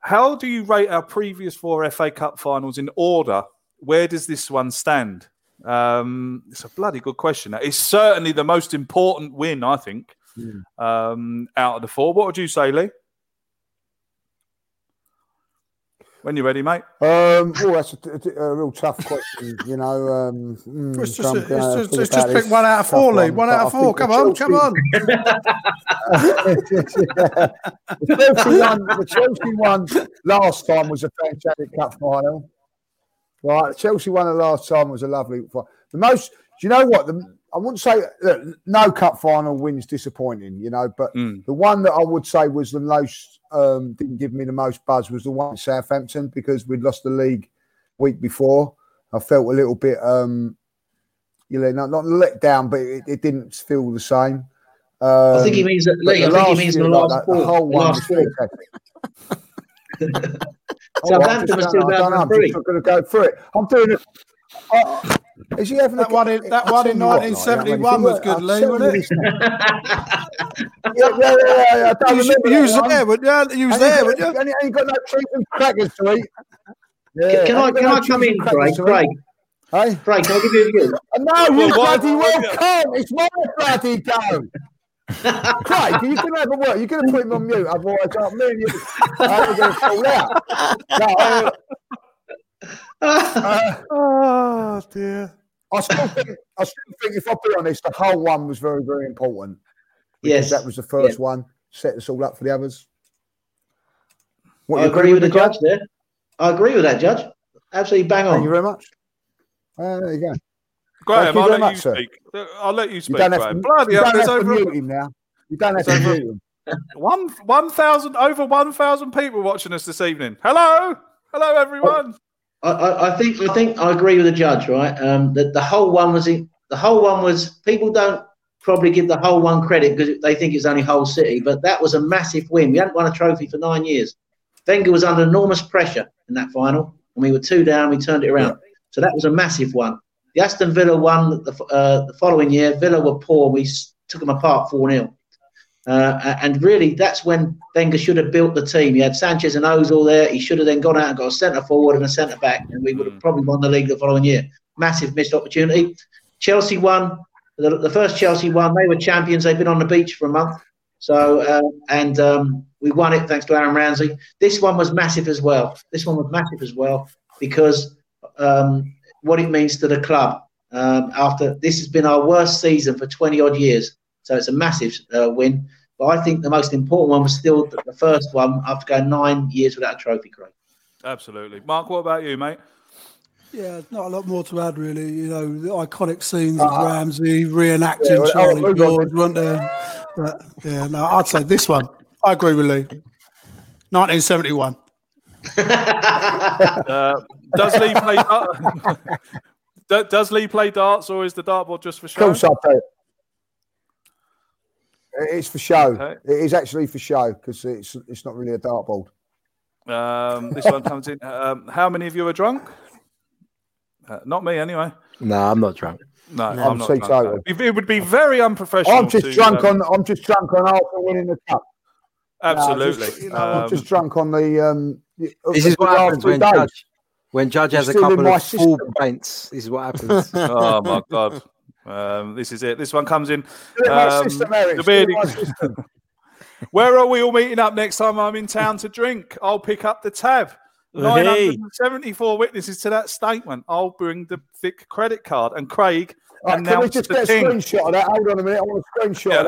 Speaker 3: How do you rate our previous four FA Cup finals in order? Where does this one stand? Um, it's a bloody good question. It's certainly the most important win, I think, um, out of the four. What would you say, Lee? When you're ready, mate.
Speaker 8: Um, oh, that's a, a- a real tough question. You know, um, mm,
Speaker 5: It's just,
Speaker 8: I'm
Speaker 5: it's
Speaker 8: gonna
Speaker 5: just, it's just pick one out of four, Lee.
Speaker 8: one,
Speaker 5: One out of four. Come
Speaker 8: the
Speaker 5: on, come on.
Speaker 8: the Chelsea one, the Chelsea one last time was a fantastic cup final. Right, Chelsea won the last time was a lovely. fi- The most, do you know what? The, I wouldn't say look, no cup final wins disappointing, you know, but
Speaker 3: Hmm.
Speaker 8: the one that I would say was the most um, didn't give me the most buzz was the one at Southampton because we'd lost the league week before. I felt a little bit, um, you know, not, not let down, but it, it didn't feel the same. Um,
Speaker 7: I think he means that,
Speaker 8: but the
Speaker 7: I think he
Speaker 8: last
Speaker 7: means
Speaker 8: year,
Speaker 7: the
Speaker 8: like
Speaker 7: last
Speaker 8: the
Speaker 7: four,
Speaker 8: whole
Speaker 7: the
Speaker 8: one
Speaker 7: last
Speaker 8: was
Speaker 7: four. Southampton was
Speaker 8: I don't know, I'm
Speaker 7: 2003.
Speaker 8: just going to go through it. I'm doing it. Uh, is he having
Speaker 5: That
Speaker 8: a,
Speaker 5: one in- that one in
Speaker 8: you what, like, I mean,
Speaker 5: 1971 was good,
Speaker 8: I'll
Speaker 5: Lee, wasn't it?
Speaker 8: this- yeah, yeah, yeah, yeah. I
Speaker 5: You should be using there, wouldn't you? You was there,
Speaker 8: ain't
Speaker 5: wouldn't you?
Speaker 8: And he ain't got no trees and crackers to eat. Yeah,
Speaker 7: Can I can I come in, Craig?
Speaker 8: to.
Speaker 7: Craig,
Speaker 8: Hey?
Speaker 7: Craig, can I give you a view?
Speaker 8: Uh, No, you
Speaker 3: Well,
Speaker 8: bloody
Speaker 3: why-
Speaker 8: well can't. It's my bloody go. Craig, you can have a word. You're going to put him on mute, otherwise, me and you are going to fall out. No, uh,
Speaker 3: Oh dear.
Speaker 8: I still think, I still think, if I be honest, the Hull one was very, very important.
Speaker 7: Yes.
Speaker 8: that was the first one, set us all up for the others. What,
Speaker 7: I
Speaker 8: you
Speaker 7: agree with the
Speaker 8: Graham?
Speaker 7: judge there. I agree with that judge. Absolutely bang on.
Speaker 8: Thank you
Speaker 7: on.
Speaker 8: very much. Uh, there you go.
Speaker 3: Graham,
Speaker 8: Thank you
Speaker 3: I'll
Speaker 8: very
Speaker 3: let
Speaker 8: much,
Speaker 3: you
Speaker 8: sir.
Speaker 3: speak. I'll let you
Speaker 8: You
Speaker 3: speak,
Speaker 8: don't have
Speaker 3: Graham.
Speaker 8: to,
Speaker 3: Bloody
Speaker 8: you don't
Speaker 3: there's
Speaker 8: have to
Speaker 3: over
Speaker 8: mute him now. You don't have to
Speaker 3: over-
Speaker 8: mute him.
Speaker 3: one one thousand over one thousand people watching us this evening. Hello, hello everyone.
Speaker 7: I, I, think I think I agree with the judge, right? Um, that the Hull one was in, the Hull one was people don't probably give the Hull one credit because they think it's only Hull City, but that was a massive win. We hadn't won a trophy for nine years. Wenger was under enormous pressure in that final, and we were two down. We turned it around, so that was a massive one. The Aston Villa one the, uh, the following year. Villa were poor. We took them apart four 0 uh, and really, that's when Wenger should have built the team. He had Sanchez and Ozil there. He should have then gone out and got a centre forward and a centre back, and we would have probably won the league the following year. Massive missed opportunity. Chelsea won. The, the first Chelsea won. They were champions. They've been on the beach for a month. So, uh, and um, we won it thanks to Aaron Ramsey. This one was massive as well. This one was massive as well because um, what it means to the club. Um, after this has been our worst season for 20 odd years. So it's a massive uh, win. But I think the most important one was still the the first one after going nine years without a trophy, Craig.
Speaker 3: Absolutely. Mark, what about you, mate?
Speaker 5: Yeah, not a lot more to add, really. You know, the iconic scenes
Speaker 8: Uh,
Speaker 5: of Ramsey reenacting
Speaker 8: yeah, well,
Speaker 5: Charlie
Speaker 8: oh,
Speaker 5: George, weren't there? But yeah, no, I'd say this one. I agree with Lee. 1971.
Speaker 3: Uh, does Lee play? dart- does Lee play darts, or is the dartboard just for show?
Speaker 8: Of
Speaker 3: show?
Speaker 8: course I do. It's for show. It is actually for show because it's it's not really a dartboard.
Speaker 3: Um, this one comes in. Um, how many of you are drunk? Uh, not me, anyway.
Speaker 6: No, I'm not drunk.
Speaker 3: No,
Speaker 8: No,
Speaker 3: I'm
Speaker 8: I'm
Speaker 3: not. Drunk. It it would be very unprofessional.
Speaker 8: I'm just
Speaker 3: to,
Speaker 8: drunk
Speaker 3: um,
Speaker 8: on. I'm just drunk on Arsenal winning the cup. No,
Speaker 3: Absolutely.
Speaker 8: just, you know, I'm
Speaker 3: Um,
Speaker 8: just drunk on the. Um,
Speaker 6: This
Speaker 8: the
Speaker 6: is what happens when
Speaker 8: days.
Speaker 6: Judge, when Judge
Speaker 8: It's
Speaker 6: has a couple of full
Speaker 8: system.
Speaker 6: pints. This is what happens.
Speaker 3: oh my god. Um, this is it. This one comes in.
Speaker 8: Still in my
Speaker 3: um,
Speaker 8: system,
Speaker 3: the bearding- Where are we all meeting up next time I'm in town to drink? I'll pick up the tab.
Speaker 4: Hey.
Speaker 3: 974 witnesses to that statement. I'll bring the thick credit card. And Craig
Speaker 8: Right, can we just
Speaker 3: the
Speaker 8: get a
Speaker 3: thing.
Speaker 8: screenshot of that? Hold on a minute. I want a screenshot of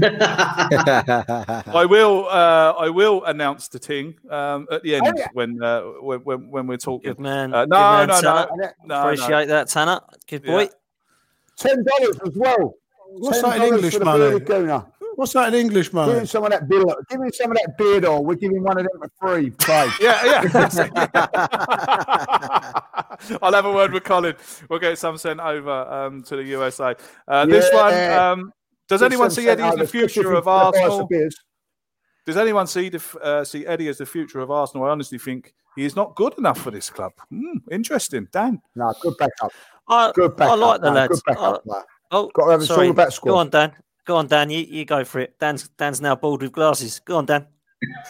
Speaker 8: that.
Speaker 3: I will. Uh, I will announce the thing um, at the end
Speaker 8: Oh, yeah.
Speaker 3: when, uh, when when when we're talking.
Speaker 4: Good man.
Speaker 3: Uh,
Speaker 4: Good
Speaker 3: no,
Speaker 4: man,
Speaker 3: no, no,
Speaker 4: Tanner.
Speaker 3: no,
Speaker 4: Appreciate that, Tanner. Good boy.
Speaker 3: Yeah.
Speaker 8: Ten dollars as well.
Speaker 5: What's that in English money? What's that in English,
Speaker 8: Give him
Speaker 5: man?
Speaker 8: some of that beard. Give him some of that beard oil. We're giving one of them for free. Craig.
Speaker 3: Yeah, yeah. I'll have a word with Colin. We'll get some sent over um, to the USA. Uh, This one. Um, does
Speaker 8: Get
Speaker 3: anyone see Eddie as the future of Arsenal?
Speaker 8: Beers.
Speaker 3: Does anyone see the uh, see Eddie as the future of Arsenal? I honestly think he is not good enough for this club. Hmm, interesting, Dan.
Speaker 8: No, good backup.
Speaker 4: I,
Speaker 8: Good
Speaker 4: I like the
Speaker 8: man,
Speaker 4: lads.
Speaker 8: Good backup.
Speaker 4: I- oh,
Speaker 8: Got to have- it's
Speaker 4: sorry.
Speaker 8: about squad.
Speaker 4: Go on, Dan. Go on, Dan. You, you go for it. Dan's Dan's now bald with glasses. Go on, Dan.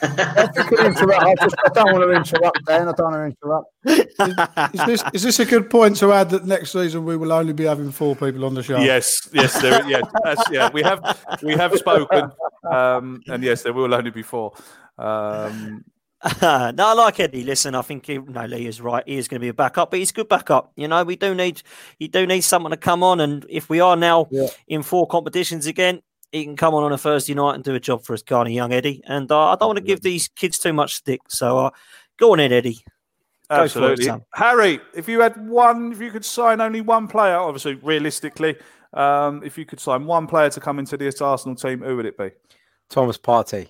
Speaker 8: I interrupt. I, just, I don't want to interrupt, Dan. I don't want to interrupt.
Speaker 5: Is this is this a good point to add that next season we will only be having four people on the show?
Speaker 3: Yes, yes, there, yeah, that's, yeah. We have we have spoken, um, and yes, there will only be four. Um,
Speaker 4: no, I like Eddie. Listen, I think he, no, Lee is right. He is going to be a backup, but he's a good backup. You know, we do need you do need someone to come on, and if we are now
Speaker 8: Yeah.
Speaker 4: in four competitions again, he can come on on a Thursday night and do a job for us, kind young Eddie. And uh, I don't want to give these kids too much stick, so uh, go on, in, Eddie. Go for it,
Speaker 3: Absolutely. Harry. If you had one, if you could sign only one player, obviously realistically, um, if you could sign one player to come into this Arsenal team, who would it be?
Speaker 6: Thomas Partey.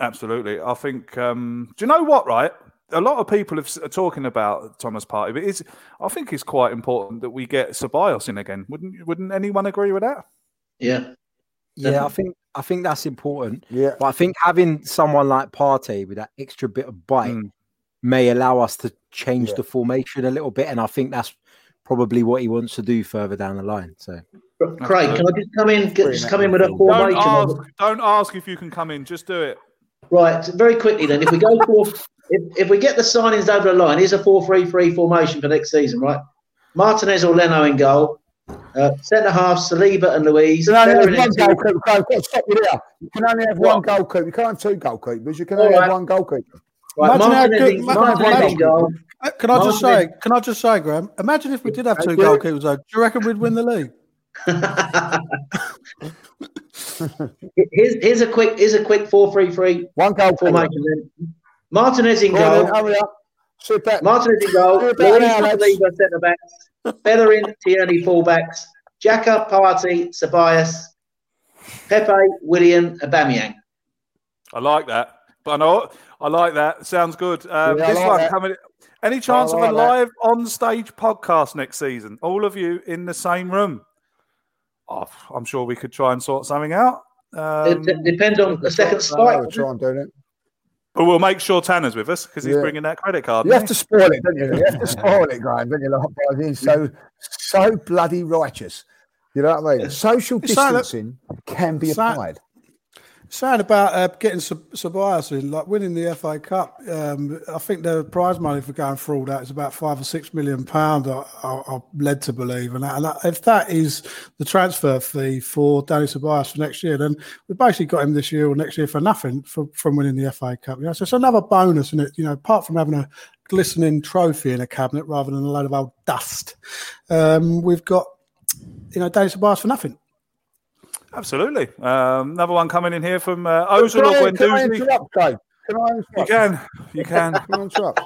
Speaker 3: Absolutely, I think. Um, do you know what? Right, a lot of people have, are talking about Thomas Partey, but it's, I think it's quite important that we get Ceballos in again. Wouldn't Wouldn't anyone agree with that?
Speaker 7: Yeah.
Speaker 6: Yeah, I think I think that's important.
Speaker 8: Yeah.
Speaker 6: But I think having someone like Partey with that extra bit of bite
Speaker 3: Mm.
Speaker 6: may allow us to change
Speaker 8: Yeah.
Speaker 6: the formation a little bit, and I think that's probably what he wants to do further down the line. So
Speaker 7: Craig, can I just come in? Get, just come in with a
Speaker 3: Don't
Speaker 7: formation. on
Speaker 3: ask. Don't ask if you can come in. Just do it.
Speaker 7: Right, very quickly then. If we go for, if, if we get the signings over the line, here's a 4 3 3 formation for next season, right? Martinez or Leno in goal. Uh, centre half, Saliba and Luiz.
Speaker 8: You can only
Speaker 7: Bellerin
Speaker 8: have one goalkeeper. Craig, I've got to stop you there. You can only have one goalkeeper. You can't have two goalkeepers. You can only
Speaker 7: All
Speaker 8: have one goalkeeper.
Speaker 7: Right,
Speaker 5: Imagine how good- imagine-
Speaker 7: Martinez
Speaker 5: imagine-
Speaker 7: goal.
Speaker 5: Uh, Can I just say? Can I just say, Graham? Imagine if we did have two
Speaker 8: Thank
Speaker 5: goalkeepers. Though, do you reckon we'd win the league?
Speaker 7: here's, here's a quick here's a quick 4 3 3
Speaker 8: One goalkeeper.
Speaker 7: formation then. Martinez in goal.
Speaker 8: then, hurry up. Sit back.
Speaker 7: Martinez in goal.
Speaker 8: Do it better Luiz
Speaker 7: and. Saliba centre backs. Bellerin, Tierney fullbacks. Xhaka, Partey, Ceballos, Pepe, Willian, Aubameyang.
Speaker 3: I like that. But I know I like that. Sounds good. Um,
Speaker 8: Yeah,
Speaker 3: this
Speaker 8: like
Speaker 3: one
Speaker 8: that.
Speaker 3: coming Any chance
Speaker 8: I
Speaker 3: of a
Speaker 8: like that.
Speaker 3: live on stage podcast next season? All of you in the same room. Oh, I'm sure we could try and sort something out. Um,
Speaker 7: it, depends on the second
Speaker 8: I
Speaker 7: spike.
Speaker 8: would try and do that.
Speaker 3: But we'll make sure Tanner's with us because he's
Speaker 8: Yeah.
Speaker 3: bringing that credit card.
Speaker 8: You have
Speaker 3: isn't
Speaker 8: to spoil it, don't you? You have to spoil it, Graham, don't you? Like, being so, so bloody righteous. You know what I mean? Social
Speaker 5: It's like that-
Speaker 8: distancing can be applied.
Speaker 5: Saying about uh, getting Tobias in, like winning the FA Cup, um, I think the prize money for going for all that is about five or six million pound. I, I'm led to believe, and, that, and that, if that is the transfer fee for Danny Tobias for next year, then we've basically got him this year or next year for nothing for, from winning the FA Cup. You know, so it's another bonus in it. You know, apart from having a glistening trophy in a cabinet rather than a load of old dust, um, we've got you know Danny Tobias for nothing.
Speaker 3: Absolutely. Um, another one coming in here from uh, Ozil
Speaker 8: Can I, can I interrupt, Craig? Can I interrupt?
Speaker 3: You can. You can.
Speaker 8: Can I interrupt?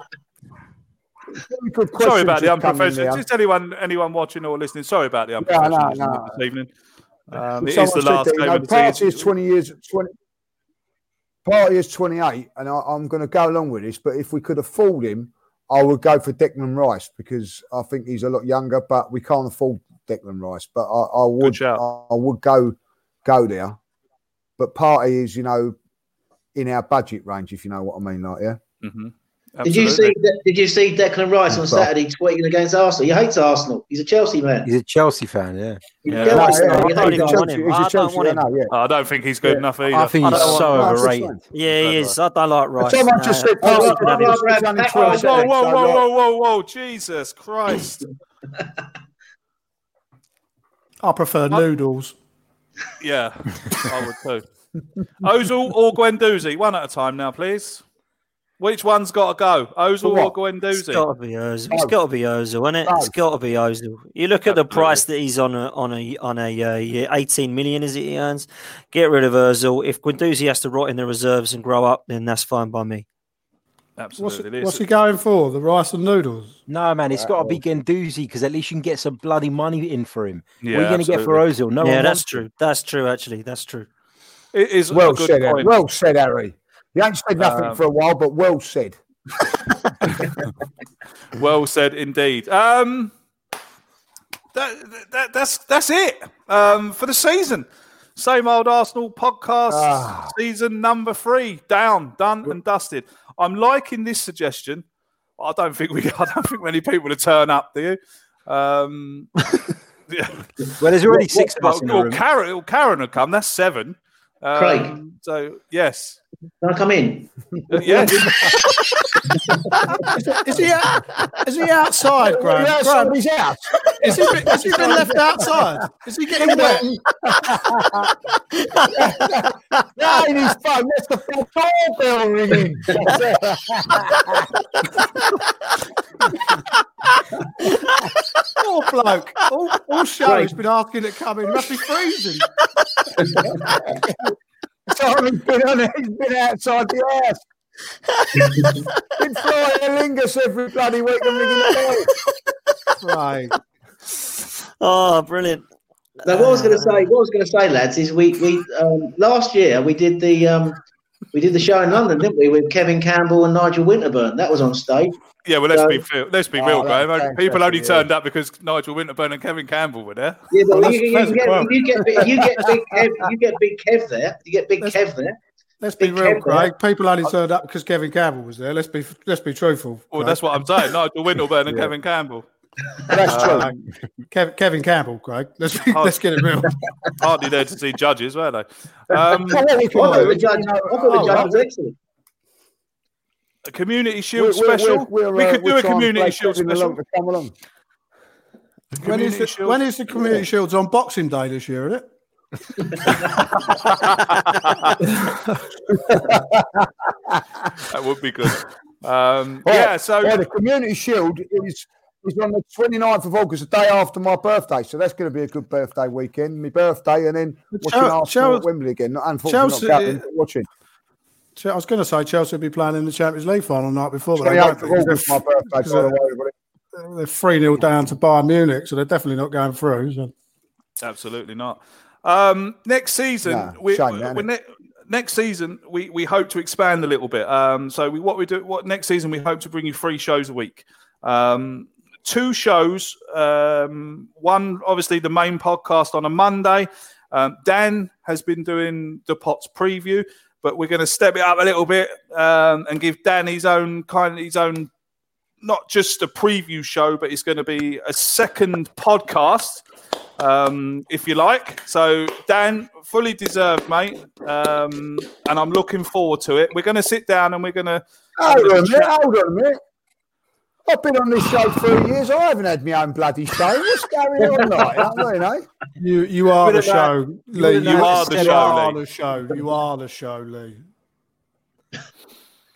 Speaker 3: Sorry about the
Speaker 8: questions just come in
Speaker 3: unprofessional. Just anyone anyone watching or listening. Sorry about the
Speaker 8: no,
Speaker 3: unprofessional
Speaker 8: no.
Speaker 3: this evening. Um, it is the last game of the Partey
Speaker 8: is 20 years, 20, Partey is 28, and I, I'm going to go along with this. But if we could afford him, I would go for Declan Rice because I think he's a lot younger, but we can't afford Declan Rice. But I, I would, I, I would go go there. But Partey is, you know, in our budget range, if you know what I mean. Like, yeah.
Speaker 3: Mm-hmm.
Speaker 7: Did you see? Did you see Declan Rice on Saturday tweeting against Arsenal? He hates Arsenal. He's a Chelsea man.
Speaker 6: He's a Chelsea fan, yeah.
Speaker 3: Yeah. No. I don't
Speaker 7: hates
Speaker 3: even
Speaker 7: Arsenal.
Speaker 3: want him.
Speaker 7: He's a
Speaker 3: I don't
Speaker 7: Chelsea
Speaker 3: want
Speaker 7: fan.
Speaker 3: him. I don't think he's good enough either.
Speaker 6: I think he's
Speaker 4: don't
Speaker 6: so
Speaker 4: want-
Speaker 6: overrated.
Speaker 4: Yeah, he is. I don't like Rice.
Speaker 8: Someone
Speaker 4: No.
Speaker 8: just said Partey
Speaker 7: I'd rather have
Speaker 8: is only
Speaker 7: Pat-
Speaker 8: 20
Speaker 3: Whoa, whoa, whoa, whoa, whoa, whoa! Jesus Christ!
Speaker 5: I prefer noodles.
Speaker 3: Yeah, I would too. Ozil or Guendouzi? One at a time now, please. Which one's got to go? Ozil or
Speaker 4: It's
Speaker 3: Guendouzi?
Speaker 4: got to be Ozil. It's got to be Ozil, isn't it? It's got to be Ozil. You look at the price that he's on a on a on a uh, eighteen million, is it? He earns. Get rid of Ozil. If Guendouzi has to rot in the reserves and grow up, then that's fine by me.
Speaker 5: What's,
Speaker 3: Absolutely.
Speaker 5: what's he going for? The rice and noodles?
Speaker 6: No, man, it's got to be Guendouzi because at least you can get some bloody money in for him. what are you going to get for
Speaker 3: absolutely.
Speaker 6: Ozil? No
Speaker 4: yeah, that's
Speaker 6: wants
Speaker 4: true. That's true. Actually, that's true.
Speaker 3: It is
Speaker 8: well
Speaker 3: a good
Speaker 8: said, Harry.
Speaker 3: point.
Speaker 8: Well said, Harry. You ain't said nothing
Speaker 3: Um,
Speaker 8: for a while, but well said.
Speaker 3: Well said indeed. Um, that, that that's that's it um, for the season. Same old Arsenal podcast
Speaker 8: Ah.
Speaker 3: season number three down, done and dusted. I'm liking this suggestion. I don't think we. I don't think many people will turn up. Do you? Um, yeah.
Speaker 6: Well, there's already six
Speaker 3: what-
Speaker 6: of us in the
Speaker 3: well,
Speaker 6: room.
Speaker 3: Karen, well, Karen will come. That's seven. Um,
Speaker 7: Craig.
Speaker 3: So yes,
Speaker 7: Can I come in?
Speaker 3: Yes.
Speaker 5: Is he out, is he outside, Graham?
Speaker 8: Yeah,
Speaker 5: Graham,
Speaker 8: somebody's out.
Speaker 5: is he, been- has he been left outside? Is he getting wet?
Speaker 8: Yeah, in his phone. That's the front doorbell ringing.
Speaker 5: Poor bloke. All, all show he's been asking to come in. Must be freezing.
Speaker 8: Simon's been on it. He's been outside the house. been flying Aer Lingus every bloody week and ringing the bell.
Speaker 5: Right.
Speaker 4: Oh, brilliant.
Speaker 7: No, what I was going to say, what I was going to say, lads, is we we um, last year we did the um, we did the show in London, didn't we, with Kevin Campbell and Nigel Winterburn? That was on stage.
Speaker 3: Yeah, well, let's
Speaker 7: So-
Speaker 3: be fair. Let's be
Speaker 8: Oh,
Speaker 3: real,
Speaker 8: that's
Speaker 3: Graham. People only
Speaker 8: yeah.
Speaker 3: turned up because Nigel Winterburn and Kevin Campbell were there.
Speaker 7: Yeah, but
Speaker 5: Well,
Speaker 7: you, you,
Speaker 5: that's-
Speaker 7: get,
Speaker 5: well-
Speaker 7: you get big- you get big Kev, you get big Kev there. You get big
Speaker 5: Let's-
Speaker 7: Kev there.
Speaker 5: Let's be real,
Speaker 7: Kev there.
Speaker 5: Craig. People only turned up because Kevin Campbell was there. Let's be let's be truthful.
Speaker 3: Well,
Speaker 5: Craig.
Speaker 3: that's what I'm saying. Nigel Winterburn and
Speaker 8: Yeah.
Speaker 3: Kevin Campbell.
Speaker 8: That's true.
Speaker 5: Uh, Kev, Kevin Campbell, Craig. Let's be, let's get it real.
Speaker 3: Hardly there to see judges, were they? Um,
Speaker 8: So what we
Speaker 7: I thought the
Speaker 8: is,
Speaker 7: judge, I thought the
Speaker 5: oh,
Speaker 7: judge was excellent.
Speaker 3: A community shield
Speaker 8: we're- we're-
Speaker 3: special.
Speaker 8: we're,
Speaker 3: we
Speaker 8: uh,
Speaker 3: could do a community shield special.
Speaker 8: along Come along.
Speaker 5: When is, the,
Speaker 3: shield.
Speaker 5: when is the community shields on Boxing Day this year? Isn't it?
Speaker 3: that would be good. Um,
Speaker 8: Right,
Speaker 3: yeah, so
Speaker 8: yeah, the Community Shield is is on the 29th of August, the day after my birthday. So that's going to be a good birthday weekend. My birthday, and then watching
Speaker 5: Chel-
Speaker 8: Arsenal
Speaker 5: Chel-
Speaker 8: at Wembley again. Not unfortunately,
Speaker 5: Chelsea-
Speaker 8: not going, but watching.
Speaker 5: So I was going to say Chelsea will be playing in the Champions League final night before, but they
Speaker 8: 28th
Speaker 5: won't
Speaker 8: of
Speaker 5: be, 'cause
Speaker 8: August, my
Speaker 5: they're,
Speaker 8: birthday. By the
Speaker 5: they're-
Speaker 8: way, everybody.
Speaker 5: they're three 0 down to Bayern Munich, so they're definitely not going through. So.
Speaker 3: absolutely not. Um, next season,
Speaker 8: Nah,
Speaker 3: we,
Speaker 8: shame, that,
Speaker 3: we
Speaker 8: innit?
Speaker 3: ne- next season we, we hope to expand a little bit. Um, so we, what we do what next season we hope to bring you three shows a week. Um, two shows. Um, one obviously the main podcast on a Monday. Um, Dan has been doing the Pots preview, but we're going to step it up a little bit um, and give Dan his own kind of his own not just a preview show, but it's going to be a second podcast, um, if you like. So, Dan, fully deserved, mate. Um, and I'm looking forward to it. We're going to sit down and we're going to.
Speaker 8: Hold on a minute, hold on a minute. I've been on this show three years. I haven't had my own bloody show. What's going on, like? You know what I?
Speaker 5: You you are the
Speaker 8: Bit that-
Speaker 5: show, Lee.
Speaker 8: bit
Speaker 5: You are the show.
Speaker 8: up.
Speaker 5: You are the show. You are the show, Lee.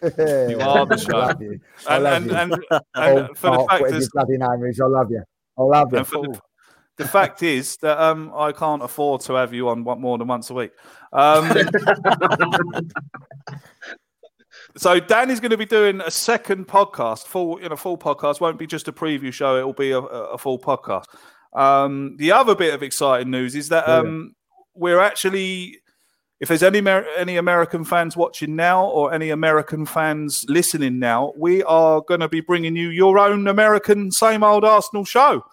Speaker 3: You are the show.
Speaker 8: I love you. I
Speaker 3: And, and, and, and,
Speaker 8: Oh,
Speaker 3: for the fact
Speaker 8: whatever
Speaker 3: is,
Speaker 8: bloody name is, I love you. I love you.
Speaker 3: The, the fact is that um, I can't afford to have you on more than once a week. Um, so Dan is going to be doing a second podcast, full you know, full podcast. Won't be just a preview show; it will be a, a full podcast. Um, the other bit of exciting news is that um, we're actually, if there's any any American fans watching now or any American fans listening now, we are going to be bringing you your own American same old Arsenal show.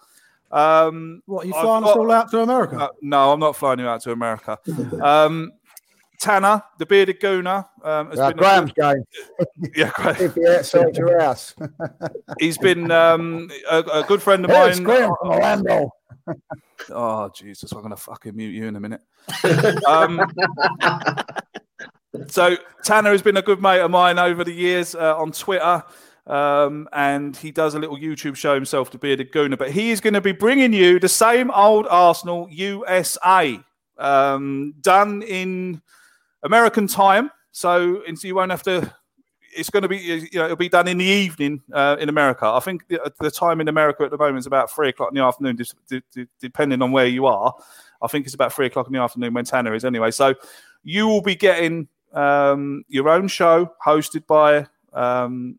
Speaker 3: Um,
Speaker 5: What, you
Speaker 3: I've
Speaker 5: flying us all out to America?
Speaker 3: no, no, I'm not flying you out to America. Um, Tanner, the bearded gooner, um, has
Speaker 8: Uh,
Speaker 3: been
Speaker 8: Graham's
Speaker 3: good-
Speaker 8: going.
Speaker 3: Yeah, Graham.
Speaker 8: If you're outside your house.
Speaker 3: He's been um, a, a good friend of
Speaker 8: Hey,
Speaker 3: mine.
Speaker 8: Graham from Orlando.
Speaker 3: Oh Jesus, I'm gonna fucking mute you in a minute. um, so Tanner has been a good mate of mine over the years uh, on Twitter, um, and he does a little YouTube show himself, the Bearded Gooner. But he is going to be bringing you the same old Arsenal USA, um, done in American time. So, so you won't have to. It's going to be, you know, it'll be done in the evening uh, in America. I think the, the time in America at the moment is about three o'clock in the afternoon, d- d- depending on where you are. I think it's about three o'clock in the afternoon when Tanner is anyway. So you will be getting um, your own show hosted by um,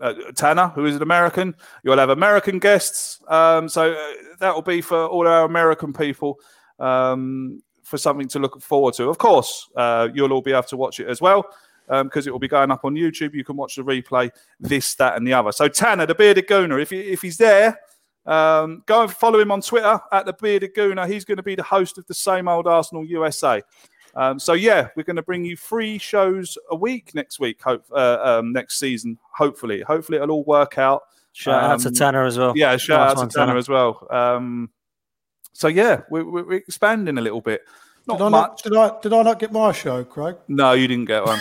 Speaker 3: uh, Tanner, who is an American. You'll have American guests. Um, so uh, that will be for all our American people um, for something to look forward to. Of course, uh, you'll all be able to watch it as well because it will be going up on YouTube. You can watch the replay, this, that, and the other. So Tanner, the bearded gooner, if, he, if he's there, um, go and follow him on Twitter at the bearded gooner. He's going to be the host of the same old Arsenal USA. Um, so yeah, we're going to bring you three shows a week next week. Hope uh, um, next season. Hopefully, hopefully it'll all work out.
Speaker 4: Shout out to
Speaker 3: Um,
Speaker 4: Tanner as well.
Speaker 3: Yeah, shout out to Tanner,
Speaker 4: Tanner.
Speaker 3: as well. So yeah, we're, we're expanding a little bit. Not
Speaker 5: Did I,
Speaker 3: much.
Speaker 5: not, did, I, did I not get my show, Craig?
Speaker 3: No, you didn't get one.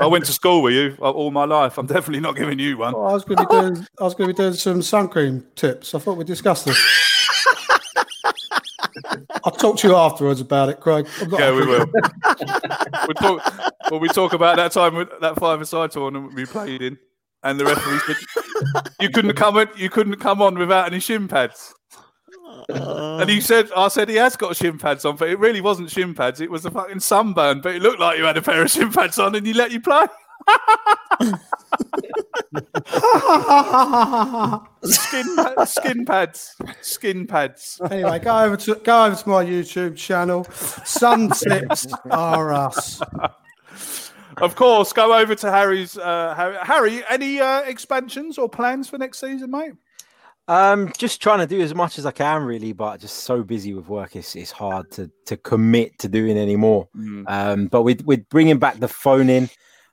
Speaker 3: I went to school with you all my life. I'm definitely not giving you one.
Speaker 5: Oh, I was going to be doing. I was going to be doing some sun cream tips. I thought we discussed this. I'll talk to you afterwards about it, Craig.
Speaker 3: Yeah, we will. we talk. Well, we talk about that time with that five-a-side tournament we played in, and the referee said you couldn't come on. You couldn't come on without any shin pads. And he said, "I said he has got shin pads on, but it really wasn't shin pads. It was a fucking sunburn. But it looked like you had a pair of shin pads on, and he let you play." skin, pa- skin pads, skin pads.
Speaker 5: Anyway, go over to go over to my YouTube channel. Sun tips are us.
Speaker 3: Of course, go over to Harry's. Uh, Harry, Harry, any uh, expansions or plans for next season, mate?
Speaker 6: Um, just trying to do as much as I can, really, but just so busy with work, it's, it's hard to to commit to doing any more.
Speaker 3: Mm.
Speaker 6: Um, but we're, we're bringing back the phone in,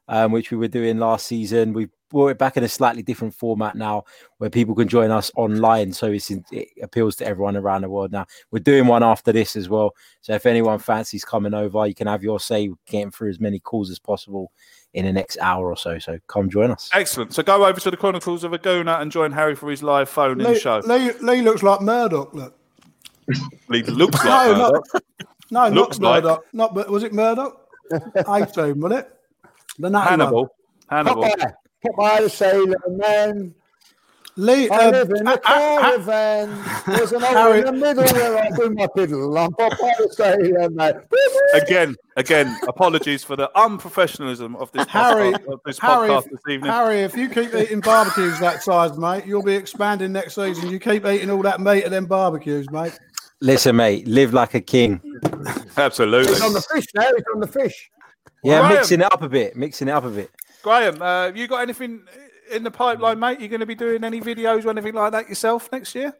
Speaker 6: um, which we were doing last season. We've brought it back in a slightly different format now, where people can join us online. So it's in, it appeals to everyone around the world now. We're doing one after this as well. So if anyone fancies coming over, you can have your say, getting through as many calls as possible in the next hour or so. So come join us.
Speaker 3: Excellent. So go over to the Chronicles of a Gooner and join Harry for his live phone in
Speaker 5: Lee,
Speaker 3: show.
Speaker 5: Lee, Lee looks like Murdoch. Look.
Speaker 3: He looks like
Speaker 5: no,
Speaker 3: Murdoch.
Speaker 5: not, no,
Speaker 3: Looks
Speaker 5: not
Speaker 3: like.
Speaker 5: Murdoch. Not, but was it Murdoch? Eighteen, was it? The nutty
Speaker 3: Hannibal.
Speaker 5: one.
Speaker 3: Hannibal.
Speaker 8: Popeye, Popeye the Sailor Man.
Speaker 5: Lee,
Speaker 8: I
Speaker 5: um,
Speaker 8: live in a caravan. There's an hole in the middle where I do my piddle. I'm Popeye the Sailor Man.
Speaker 3: Again, again, apologies for the unprofessionalism of this
Speaker 5: Harry,
Speaker 3: podcast, of this
Speaker 5: Harry,
Speaker 3: podcast
Speaker 5: if,
Speaker 3: this evening.
Speaker 5: Harry, if you keep eating barbecues that size, mate, you'll be expanding next season. You keep eating all that meat and then barbecues, mate.
Speaker 6: Listen, mate, live like a king.
Speaker 3: Absolutely.
Speaker 8: He's on the fish now. He's on the fish.
Speaker 6: Yeah,
Speaker 3: Graham.
Speaker 6: mixing it up a bit, mixing it up a bit.
Speaker 3: Graham, uh, have you got anything in the pipeline, mate? You going to be doing any videos or anything like that yourself next year?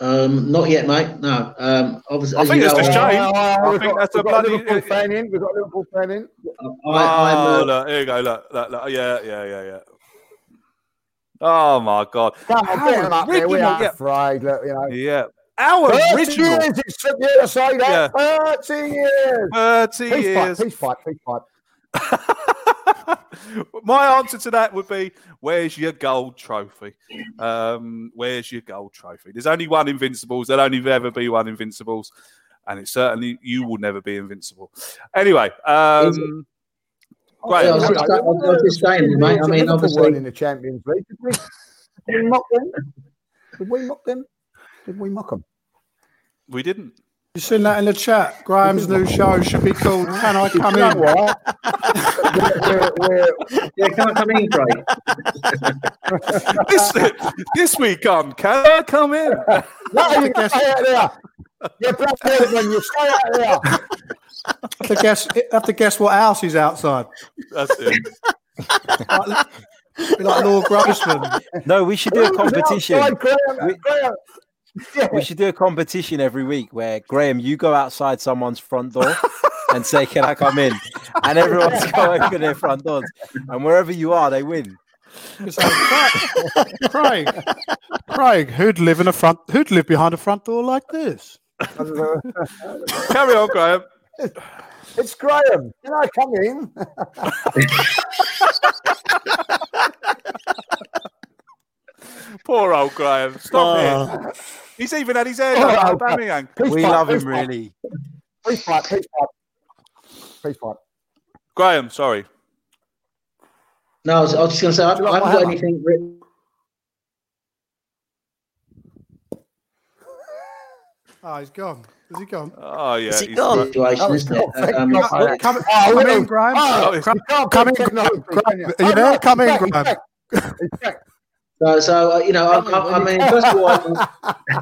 Speaker 7: Um, not yet, mate. No. Um, obviously,
Speaker 3: I think it's
Speaker 7: know,
Speaker 3: just
Speaker 7: I-
Speaker 3: Jane.
Speaker 8: Oh,
Speaker 3: I
Speaker 8: we've
Speaker 3: think
Speaker 8: got,
Speaker 3: that's a
Speaker 8: got a
Speaker 3: bloody.
Speaker 8: Liverpool fan in. We've got Liverpool fan in.
Speaker 7: I, I'm,
Speaker 3: oh,
Speaker 7: uh,
Speaker 3: look, here you go. Look, look, look. Yeah, yeah, yeah, yeah. Oh my God!
Speaker 8: Come on, get him up there. We are
Speaker 3: yeah.
Speaker 8: afraid. Look, you know.
Speaker 3: Yeah, our
Speaker 8: 30
Speaker 3: original.
Speaker 8: years it took you to say that. 30 years.
Speaker 3: 30
Speaker 8: Peace pipe,
Speaker 3: years.
Speaker 8: peace pipe, peace pipe.
Speaker 3: My answer to that would be, "Where's your gold trophy? Um, where's your gold trophy? There's only one Invincibles. There'll only ever be one Invincibles, and it's certainly you will never be invincible." Anyway, um,
Speaker 7: Yeah, I was
Speaker 3: Graham,
Speaker 7: just, I was just saying, mate. I mean, obviously,
Speaker 8: weren't in the Champions League. Did we, did we mock them? Did we mock them? Did we mock them?
Speaker 3: we didn't.
Speaker 5: You seen that in the chat? Graham's new show should be called "Can I Come
Speaker 8: You know
Speaker 5: In?"
Speaker 8: what? we're, we're, we're,
Speaker 7: yeah, can I come in, Craig?
Speaker 3: this, this week on Can I Come In?
Speaker 8: no, you stay out there. You're Brad Pittman. You stay out there.
Speaker 5: Have to guess. Have to guess what house he's outside.
Speaker 3: That's it.
Speaker 5: Be like Lord Grossman.
Speaker 6: No, we should do a competition.
Speaker 8: outside, Graham?
Speaker 6: We-
Speaker 8: Graham. Yeah.
Speaker 6: We should do a competition every week where Graham, you go outside someone's front door and say, "Can I come in?" And everyone's going open their front doors, and wherever you are, they win.
Speaker 5: It's like, Craig, Craig, Craig, who'd live in a front? Who'd live behind a front door like this?
Speaker 3: Carry on, Graham.
Speaker 8: It's Graham. Can I come in?
Speaker 3: Poor old Graham. Stop it. He's even had his hair done.
Speaker 8: Oh,
Speaker 3: Oh,
Speaker 6: We
Speaker 8: pipe,
Speaker 6: love him,
Speaker 8: pipe,
Speaker 6: really.
Speaker 8: Peace pipe, peace pipe. Peace pipe.
Speaker 3: Graham, sorry.
Speaker 7: No, I was, I was just going to say, I,
Speaker 8: like
Speaker 7: I haven't got
Speaker 8: hammer?
Speaker 7: anything written.
Speaker 5: Oh, he's gone. Is he gone?
Speaker 3: Oh, yeah.
Speaker 4: Is he
Speaker 3: he's
Speaker 4: gone?
Speaker 3: great.
Speaker 7: situation, isn't it? Um,
Speaker 8: God.
Speaker 7: I-
Speaker 5: Come,
Speaker 8: Oh,
Speaker 5: come
Speaker 8: well,
Speaker 5: in, Graham.
Speaker 8: oh,
Speaker 3: it's-
Speaker 5: Come, come in, Graham.
Speaker 8: you?
Speaker 5: Are you
Speaker 8: Oh,
Speaker 5: there?
Speaker 8: no,
Speaker 5: Come in, Graham.
Speaker 8: He's back. He's back.
Speaker 7: So, so uh, you know, I, I, I mean, first of all, I,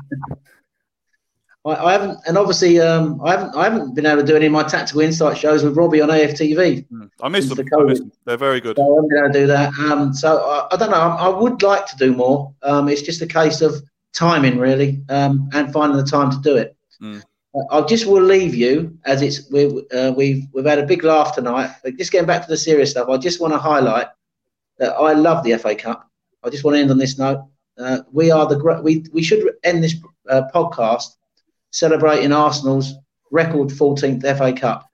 Speaker 7: I, I haven't, and obviously, um, I haven't, I haven't been able to do any of my tactical insight shows with Robbie on AFTV.
Speaker 3: I miss them.
Speaker 7: the
Speaker 3: I miss them. They're very good.
Speaker 7: So I haven't been able to do that. Um, so I, I don't know. I, I would like to do more. Um, it's just a case of timing, really, um, and finding the time to do it.
Speaker 3: Mm.
Speaker 7: I just will leave you as it's we uh, we've we've had a big laugh tonight. But just getting back to the serious stuff, I just want to highlight that I love the FA Cup. I just want to end on this note. Uh, we are the we we should end this uh, podcast celebrating Arsenal's record 14th FA Cup.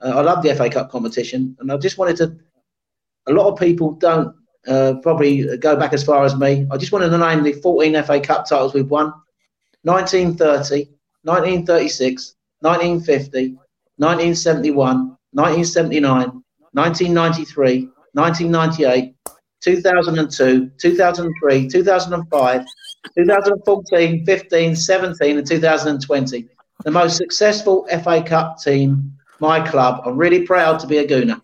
Speaker 7: Uh, I love the FA Cup competition, and I just wanted to. A lot of people don't uh, probably go back as far as me. I just wanted to name the 14 FA Cup titles we've won: 1930, 1936, 1950, 1971, 1979, 1993, 1998, 2002, 2003, 2005, 2014, 15, 17, and 2020. The most successful FA Cup team, my club. I'm really proud to be a Gooner.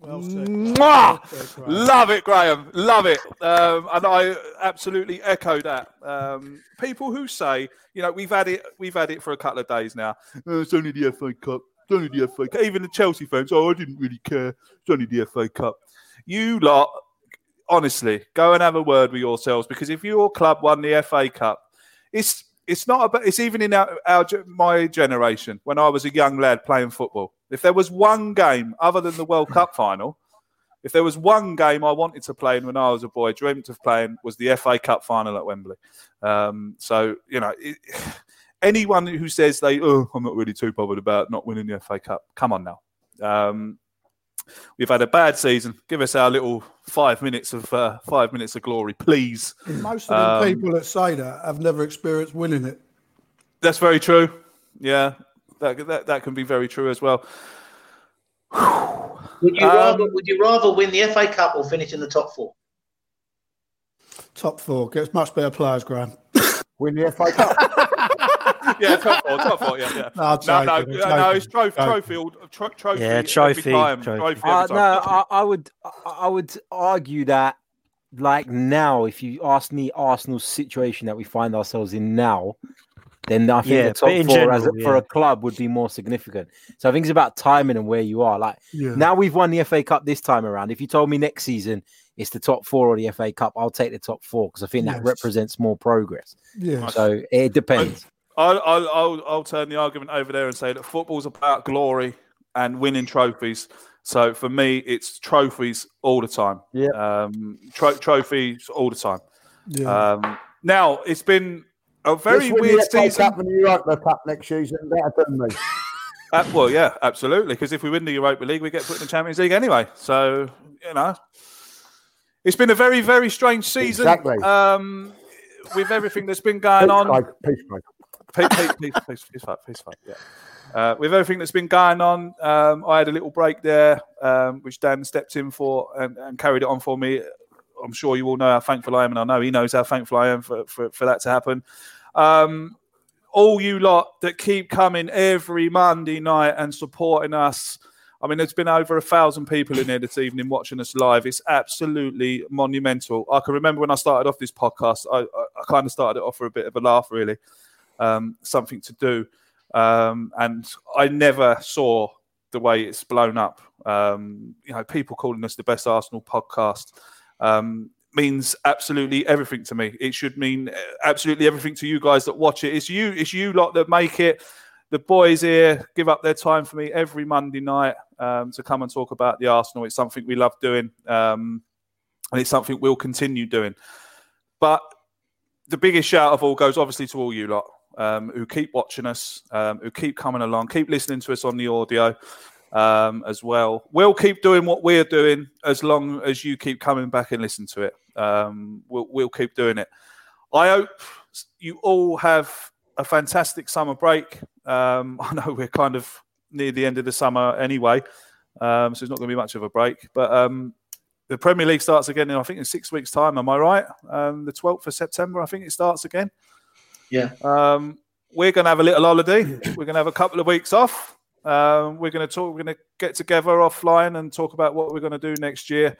Speaker 5: Well said.
Speaker 3: Mwah! Love it, Graham. Love it. Um, and I absolutely echo that. Um, people who say, you know, we've had it, we've had it for a couple of days now. "Oh, it's only the FA Cup. It's only the FA Cup. Even the Chelsea fans, oh, I didn't really care. It's only the FA Cup. You lot, honestly, go and have a word with yourselves because if your club won the FA Cup, it's it's not about. It's even in our, our my generation when I was a young lad playing football. If there was one game other than the World Cup final, if there was one game I wanted to play in when I was a boy, dreamt of playing, was the FA Cup final at Wembley. Um, so you know, it, anyone who says they, oh, I'm not really too bothered about not winning the FA Cup, come on now. Um, we've had a bad season. Give us our little five minutes of uh, five minutes of glory, please.
Speaker 5: Most of the
Speaker 3: Um,
Speaker 5: people that say that have never experienced winning it.
Speaker 3: That's very true. Yeah, that that, that can be very true as well.
Speaker 7: Would you
Speaker 3: Um,
Speaker 7: rather would you rather win the FA Cup or finish in the top four?
Speaker 5: Top four gets much better players, Graham.
Speaker 8: Win the FA Cup.
Speaker 3: yeah, top four, top four, yeah, yeah.
Speaker 5: No, I'm
Speaker 3: no, no,
Speaker 5: joking,
Speaker 3: no, no, it's
Speaker 5: joking,
Speaker 3: trophy,
Speaker 5: joking.
Speaker 3: trophy, tro- trophy.
Speaker 4: Yeah,
Speaker 3: every
Speaker 4: trophy,
Speaker 3: time,
Speaker 4: trophy.
Speaker 3: trophy
Speaker 6: Uh,
Speaker 3: every
Speaker 6: no. I, I would, I- I would argue that, like now, if you ask me Arsenal's situation that we find ourselves in now, then I think
Speaker 4: Yeah,
Speaker 6: the top
Speaker 4: but in
Speaker 6: four as a,
Speaker 4: general,
Speaker 6: for a club would be more significant. So I think it's about timing and where you are. Like
Speaker 5: Yeah.
Speaker 6: now we've won the FA Cup this time around. If you told me next season it's the top four or the FA Cup, I'll take the top four because I think that represents more progress.
Speaker 5: Yeah.
Speaker 6: So it depends.
Speaker 3: I'll, I'll, I'll, I'll turn the argument over there and say that football's about glory and winning trophies. So for me, it's trophies all the time.
Speaker 6: Yeah.
Speaker 3: Um, tro- trophies all the time.
Speaker 5: Yeah.
Speaker 3: Um, now, it's been a very weird season.
Speaker 8: Cup and Europa Cup next season. That'll do me.
Speaker 3: Uh, well, yeah, absolutely. Because if we win the Europa League, we get put in the Champions League anyway. So, you know, it's been a very, very strange season.
Speaker 8: Exactly.
Speaker 3: Um, with everything that's been going on.
Speaker 8: Peace, Peace,
Speaker 3: peace, peace, fight, peace, fight, yeah. Uh, with everything that's been going on, um, I had a little break there, um, which Dan stepped in for and, and carried it on for me. I'm sure you all know how thankful I am, and I know he knows how thankful I am for, for, for that to happen. Um, all you lot that keep coming every Monday night and supporting us. I mean, there's been over a thousand people in here this evening watching us live. It's absolutely monumental. I can remember when I started off this podcast, I, I, I kind of started it off for a bit of a laugh, really, um, something to do. Um, and I never saw the way it's blown up. Um, you know, people calling us the best Arsenal podcast um, means absolutely everything to me. It should mean absolutely everything to you guys that watch it. It's you, it's you lot that make it. The boys here give up their time for me every Monday night um, to come and talk about the Arsenal. It's something we love doing, um, and it's something we'll continue doing. But the biggest shout of all goes obviously to all you lot um, who keep watching us, um, who keep coming along, keep listening to us on the audio um, as well. We'll keep doing what we're doing as long as you keep coming back and listen to it. Um, we'll, we'll keep doing it. I hope you all have a fantastic summer break. Um, I know we're kind of near the end of the summer anyway, um, so it's not going to be much of a break. But the Premier League starts again in I think in six weeks' time. Am I right? Um, the twelfth of September, I think it starts again.
Speaker 7: Yeah.
Speaker 3: Um, we're going to have a little holiday. We're going to have a couple of weeks off. Um, we're going to talk. We're going to get together offline and talk about what we're going to do next year.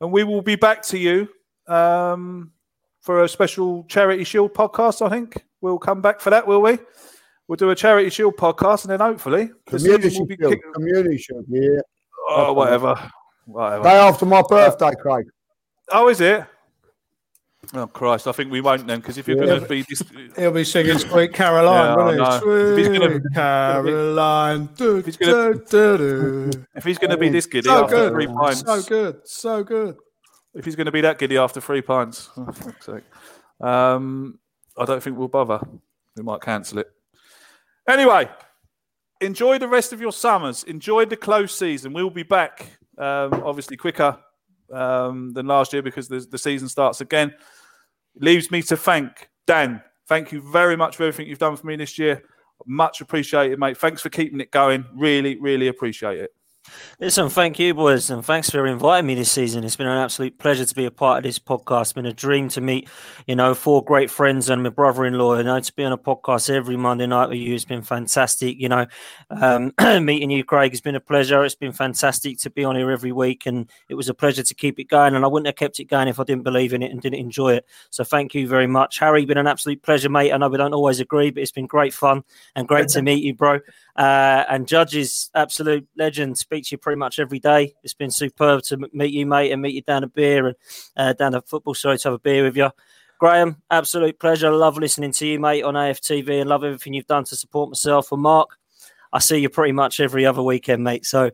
Speaker 3: And we will be back to you um, for a special Charity Shield podcast. I think we'll come back for that, will we? We'll do a Charity Shield podcast, and then hopefully the
Speaker 8: Community
Speaker 3: will be
Speaker 8: Shield.
Speaker 3: kicked.
Speaker 8: Community Shield. Yeah.
Speaker 3: Oh, whatever, whatever.
Speaker 8: Day after my birthday, Craig.
Speaker 3: Oh, is it? Oh Christ! I think we won't then, because if you're
Speaker 5: Yeah,
Speaker 3: going to be this,
Speaker 5: He'll be singing Sweet Caroline,
Speaker 3: Yeah,
Speaker 5: he?
Speaker 3: he's
Speaker 5: Sweet
Speaker 3: gonna-
Speaker 5: Caroline. Do,
Speaker 3: if he's going to be this giddy
Speaker 5: so
Speaker 3: after
Speaker 5: good.
Speaker 3: three pints,
Speaker 5: So good. So good.
Speaker 3: if he's going to be that giddy after three pints, oh. Um, I don't think we'll bother. We might cancel it. Anyway, enjoy the rest of your summers. Enjoy the close season. We'll be back, um, obviously quicker um, than last year because the, the season starts again. Leaves me to thank Dan. Thank you very much for everything you've done for me this year. Much appreciated, mate. Thanks for keeping it going. Really, really appreciate it.
Speaker 4: Listen, thank you, boys, and thanks for inviting me this season. It's been an absolute pleasure to be a part of this podcast. It's been a dream to meet, you know, four great friends and my brother-in-law. You know, to be on a podcast every Monday night with you has been fantastic. You know, um, meeting you, Craig, has been a pleasure. It's been fantastic to be on here every week, and it was a pleasure to keep it going. And I wouldn't have kept it going if I didn't believe in it and didn't enjoy it. So thank you very much, Harry. Been an absolute pleasure, mate. I know we don't always agree, but it's been great fun and great to meet you, bro. Uh, and Judge's absolute legend. Speak to you pretty much every day. It's been superb to meet you, mate, and meet you down a beer and uh, down a football. Sorry to have a beer with you. Graham, absolute pleasure. Love listening to you, mate, on AFTV and love everything you've done to support myself. And Mark, I see you pretty much every other weekend, mate. So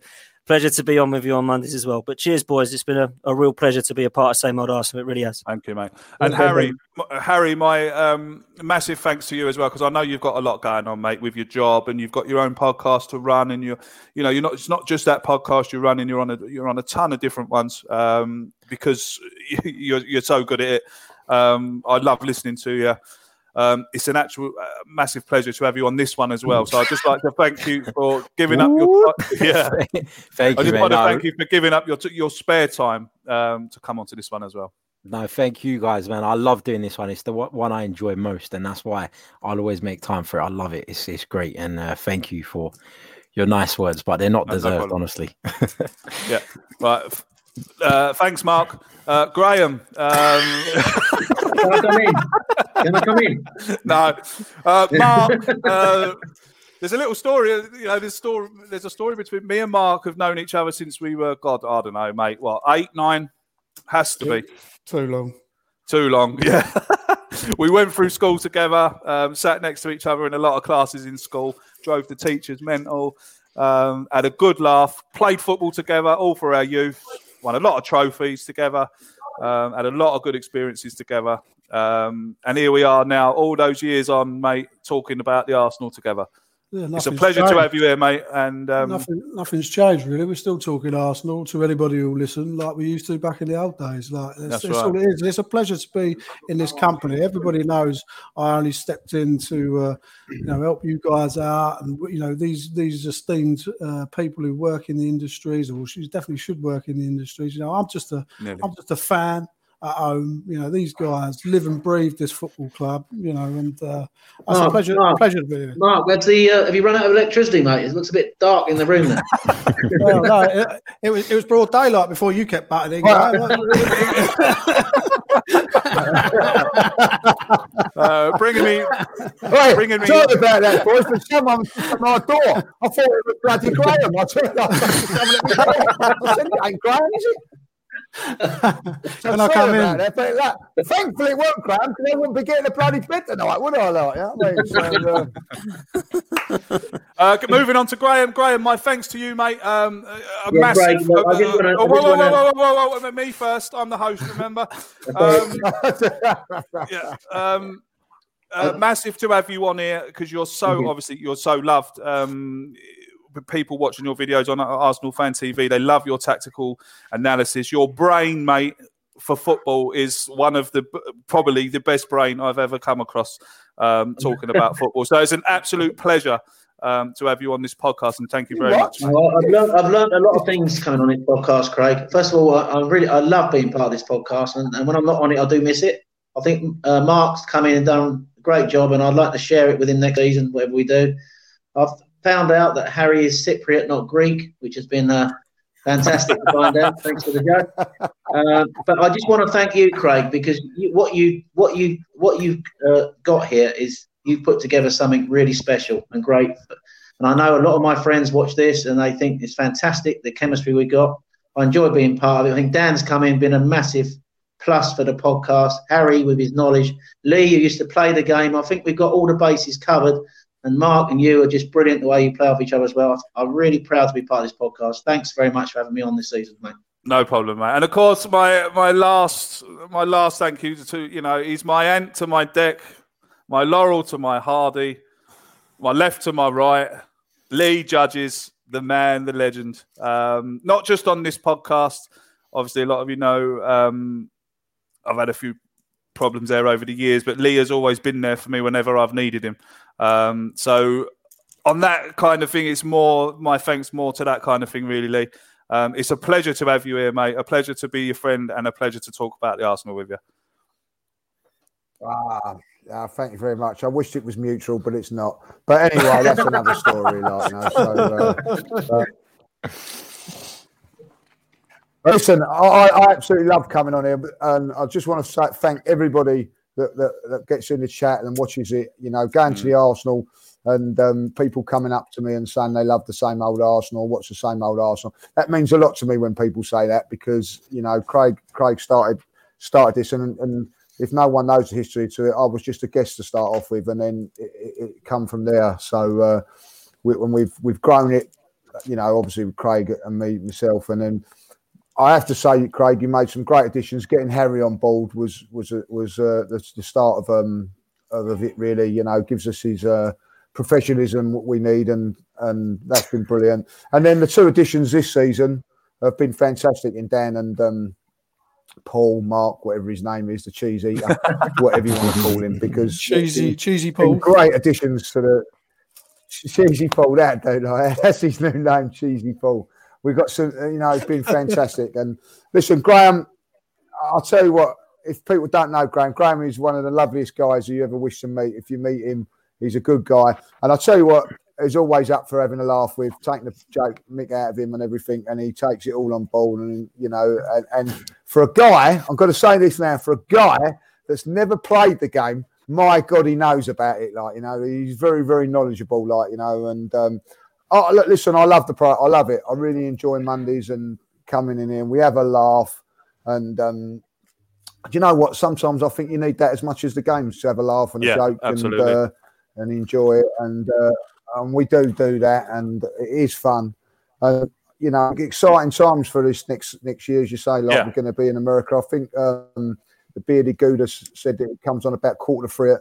Speaker 4: pleasure to be on with you on Mondays as well. But cheers, boys. It's been a, a real pleasure to be a part of Same Old Arsenal. It really has.
Speaker 3: Thank you, mate. And Harry, m- Harry, my um, massive thanks to you as well because I know you've got a lot going on, mate, with your job, and you've got your own podcast to run, and you, you know, you're not. It's not just that podcast you're running. You're on a. You're on a ton of different ones um, because you're you're so good at it. Um, I love listening to you. Um, it's an actual uh, massive pleasure to have you on this one as well. So I'd just like to thank you for giving up your yeah.
Speaker 6: Thank
Speaker 3: I just want to
Speaker 6: No,
Speaker 3: thank you for giving up your your spare time um, to come onto this one as well.
Speaker 6: No, thank you guys, man. I love doing this one. It's the one I enjoy most, and that's why I'll always make time for it. I love it. It's it's great, and uh, thank you for your nice words, but they're not
Speaker 3: No, no
Speaker 6: deserved,
Speaker 3: problem.
Speaker 6: honestly.
Speaker 3: Yeah. Right. F- Uh, thanks, Mark. Uh, Graham. Um,
Speaker 7: Can I come in?
Speaker 3: no, uh, Mark. Uh, there's a little story. You know, there's story. There's a story between me and Mark. Have known each other since we were, God, I don't know, mate. What eight, nine? Has to be
Speaker 5: Too long.
Speaker 3: too long. Yeah. we went through school together. Um, sat next to each other in a lot of classes in school. Drove the teachers mental. Um, had a good laugh. Played football together, all for our youth. Won a lot of trophies together. Um, had a lot of good experiences together. Um, and here we are now, all those years on, mate, talking about the Arsenal together.
Speaker 5: Yeah,
Speaker 3: It's a pleasure to have you here, mate. And um,
Speaker 5: Nothing, nothing's changed really. We're still talking Arsenal to anybody who listen, like we used to back in the old days. Like that's,
Speaker 3: That's right.
Speaker 5: all it is. It's a pleasure to be in this company. Everybody knows I only stepped in to, uh, you know, help you guys out, and you know these these esteemed uh, people who work in the industries, or she definitely should work in the industries. You know, I'm just a am just a fan. At home, you know, these guys live and breathe this football club, you know, and uh, it's a pleasure,
Speaker 7: Mark.
Speaker 5: pleasure to be here.
Speaker 7: Mark, that's the. Uh, have you run out of electricity, mate? It looks a bit dark in the room there.
Speaker 5: well, no, it, it was it was broad daylight before you kept butting in.
Speaker 3: uh, bringing me,
Speaker 8: Right,
Speaker 3: bringing me.
Speaker 8: sorry about that, boys, but someone was at my door. I thought it was bloody Graham. I turned up. I said, it ain't Graham, is it? So
Speaker 5: Can I come
Speaker 8: about
Speaker 5: in?
Speaker 8: That, but that, thankfully, it won't Graham because I wouldn't be getting a bloody bed tonight, would I? Like, you know what I mean? So, uh,
Speaker 3: Uh, moving on to Graham. Graham, my thanks to you, mate. Um, a, a
Speaker 7: Yeah,
Speaker 3: massive.
Speaker 7: Graham, I just wanna-
Speaker 3: oh, whoa, whoa,
Speaker 7: wanna-
Speaker 3: whoa, whoa, whoa, whoa, whoa, Me first. I'm the host. Remember. Um, yeah. Um, uh, massive to have you on here because you're so obviously you're so loved. Um, with people watching your videos on Arsenal Fan TV, they love your tactical analysis. Your brain, mate, for football is one of the probably the best brain I've ever come across um, talking about football. So it's an absolute pleasure um, to have you on this podcast, and thank you very much.
Speaker 7: Well, I've learned, I've learned a lot of things coming on this podcast, Craig. First of all, I, I really I love being part of this podcast, and, and when I'm not on it, I do miss it. I think uh, Mark's come in and done a great job, and I'd like to share it with him next season, whatever we do. I've found out that Harry is Cypriot, not Greek, which has been uh, fantastic to find out. Thanks for the joke. Uh, but I just want to thank you, Craig, because you, what you what you what you've uh, got here is you've put together something really special and great. And I know a lot of my friends watch this and they think it's fantastic the chemistry we got. I enjoy being part of it. I think Dan's come in, been a massive plus for the podcast. Harry with his knowledge, Lee who used to play the game. I think we've got all the bases covered. And Mark and you are just brilliant the way you play off each other as well. I'm really proud to be part of this podcast. Thanks very much for having me on this season, mate.
Speaker 3: No problem, mate. And of course, my my last my last thank you to you know he's my ant to my Dec, my laurel to my hardy, my left to my right. Lee Judges, the man, the legend. Um, not just on this podcast. Obviously, a lot of you know um, I've had a few problems there over the years, but Lee has always been there for me whenever I've needed him. Um, so on that kind of thing, it's more my thanks more to that kind of thing, really, Lee. Um, it's a pleasure to have you here, mate. A pleasure to be your friend, and a pleasure to talk about the Arsenal with you.
Speaker 8: ah, ah, thank you very much. I wished it was mutual, but it's not. But anyway, that's another story. Like, so, uh, uh, Listen, I, I absolutely love coming on here, and I just want to say, thank everybody that, that, that gets in the chat and watches it. You know, going to the Arsenal and um, people coming up to me and saying they love the same old Arsenal, watch the same old Arsenal. That means a lot to me when people say that because you know Craig Craig started started this, and, and if no one knows the history to it, I was just a guest to start off with, and then it, it, it come from there. So uh, we, when we've we've grown it, you know, obviously with Craig and me myself, and then I have to say, Craig, you made some great additions. Getting Harry on board was was was uh, the, the start of um of it. Really, you know, gives us his uh, professionalism what we need, and and that's been brilliant. And then the two additions this season have been fantastic in Dan and um, Paul, Mark, whatever his name is, the cheese eater, whatever you want to call him, because
Speaker 5: Cheesy- cheesy Paul.
Speaker 8: great additions to the cheesy Paul. That don't I? That's his new name, cheesy Paul. We've got some, you know, it's been fantastic. and listen, Graham, I'll tell you what. If people don't know Graham, Graham is one of the loveliest guys you ever wish to meet. If you meet him, he's a good guy. And I'll tell you what, he's always up for having a laugh with, taking the joke, mick out of him and everything. And he takes it all on board. And, you know, and, and for a guy, I'm going to say this now, for a guy that's never played the game, my God, he knows about it. Like you know, he's very, very knowledgeable. Like you know, and um, oh, look, listen, I love the pro. I love it. I really enjoy Mondays and coming in here. and We have a laugh, and um, do you know what? Sometimes I think you need that as much as the games to have a laugh and a joke
Speaker 3: absolutely.
Speaker 8: and uh, and enjoy it. And uh, and we do do that, and it is fun. Uh, you know, exciting times for this next next year, as you say. Like
Speaker 3: Yeah.
Speaker 8: we're going to be in America. I think um, the bearded Gouda said that it comes on about quarter to three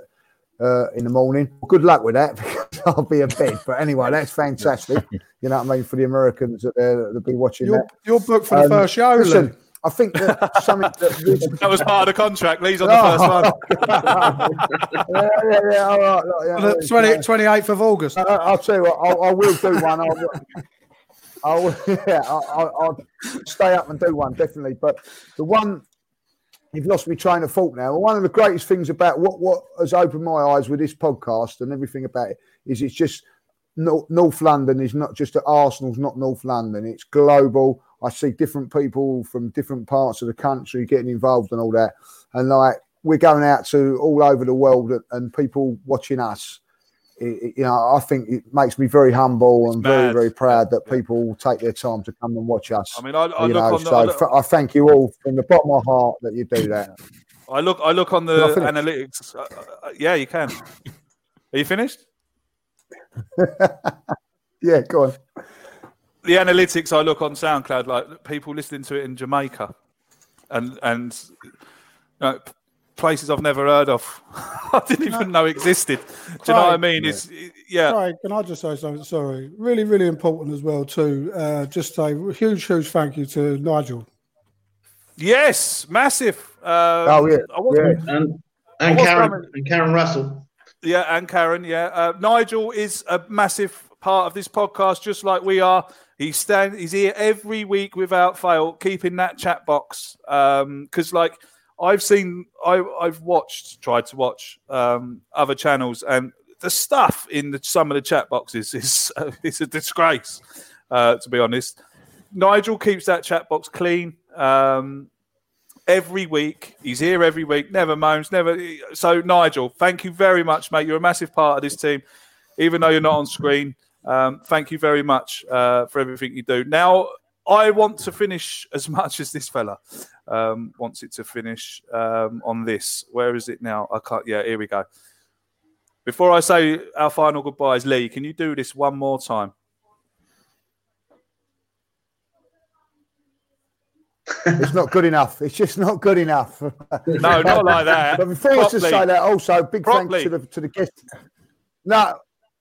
Speaker 8: uh, in the morning. Good luck with that because I'll be a bed. But anyway, that's fantastic. You know what I mean for the Americans that uh, they'll be watching
Speaker 5: You're,
Speaker 8: that.
Speaker 5: you're booked for the
Speaker 8: Um,
Speaker 5: first show.
Speaker 8: Listen,
Speaker 5: Lee.
Speaker 8: I think that something that
Speaker 3: That was part of the contract. Lee's on the
Speaker 8: Oh.
Speaker 3: first one.
Speaker 8: yeah, yeah, yeah, all right, look, yeah,
Speaker 5: The
Speaker 8: it's,
Speaker 5: 20,
Speaker 8: uh,
Speaker 5: 28th of August.
Speaker 8: I, I'll tell you what, I'll, I will do one. I'll, I'll, yeah, I'll, I'll, I'll stay up and do one definitely. But the one you've lost me train of thought now. One of the greatest things about what what has opened my eyes with this podcast and everything about it is it's just Nor- North London is not just at Arsenal's not North London. It's global. I see different people from different parts of the country getting involved and all that. And like we're going out to all over the world and people watching us. It, you know, I think it makes me very humble and very,
Speaker 3: mad.
Speaker 8: very proud that people take their time to come and watch us.
Speaker 3: I mean, I, I
Speaker 8: you
Speaker 3: look
Speaker 8: know,
Speaker 3: on the,
Speaker 8: so
Speaker 3: I look,
Speaker 8: I thank you all from the bottom of my heart that you do that.
Speaker 3: I look, I look on the analytics. Uh, uh, yeah, you can. Are you finished?
Speaker 8: yeah, go on.
Speaker 3: the analytics I look on SoundCloud, like people listening to it in Jamaica, and and you know, p- places I've never heard of, I didn't even know existed. Do you know what I
Speaker 5: Craig,
Speaker 3: mean? It's yeah,
Speaker 5: Craig, can I just say something? Sorry. Really, really important as well, too. Uh, just say a huge, huge thank you to Nigel.
Speaker 3: yes, massive. Um,
Speaker 8: Oh, yeah,
Speaker 3: I wasn't-
Speaker 7: And,
Speaker 3: I
Speaker 7: and Karen
Speaker 3: coming-
Speaker 7: and Karen Russell.
Speaker 3: Yeah, and Karen. Yeah, uh, Nigel is a massive part of this podcast, just like we are. He's stand. He's here every week without fail, keeping that chat box. Because, like, I've seen, I, I've watched, tried to watch um, other channels, and the stuff in the, some of the chat boxes is it's a disgrace. Uh, to be honest, Nigel keeps that chat box clean. Um, every week. He's here every week. Never moans. Never. So Nigel, thank you very much, mate. You're a massive part of this team, even though you're not on screen. Um, thank you very much uh, for everything you do. Now, I want to finish as much as this fella um, wants it to finish um, on this. Where is it now? I can't. Yeah, here we go. Before I say our final goodbyes, Lee, can you do this one more time?
Speaker 8: It's not good enough. It's just not good enough.
Speaker 3: No, not like that.
Speaker 8: But before I just say that, also big
Speaker 3: Properly.
Speaker 8: thanks to the to the guests. No,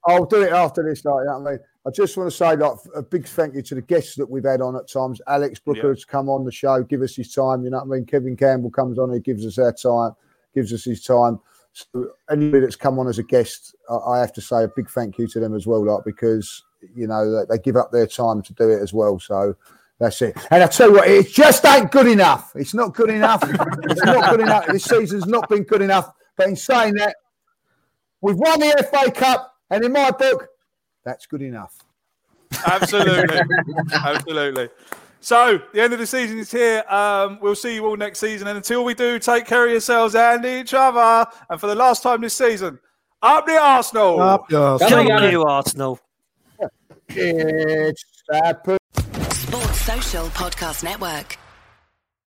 Speaker 8: I'll do it after this. Like, you know what I mean, I just want to say like a big thank you to the guests that we've had on at times. Alex brooker has come on the show, give us his time. You know what I mean? Kevin Campbell comes on, he gives us our time, gives us his time. So anybody that's come on as a guest, I, have to say a big thank you to them as well, like because you know they give up their time to do it as well. So. That's it. And I tell you what, it just ain't good enough. It's not good enough. it's not good enough. This season's not been good enough. But in saying that, we've won the FA Cup, and in my book, that's good enough.
Speaker 3: Absolutely, absolutely. So the end of the season is here. Um, we'll see you all next season, and until we do, take care of yourselves and each other. And for the last time this season, up the Arsenal.
Speaker 5: Up yours.
Speaker 4: Come you, Arsenal.
Speaker 8: It's
Speaker 10: Sports Social Podcast Network.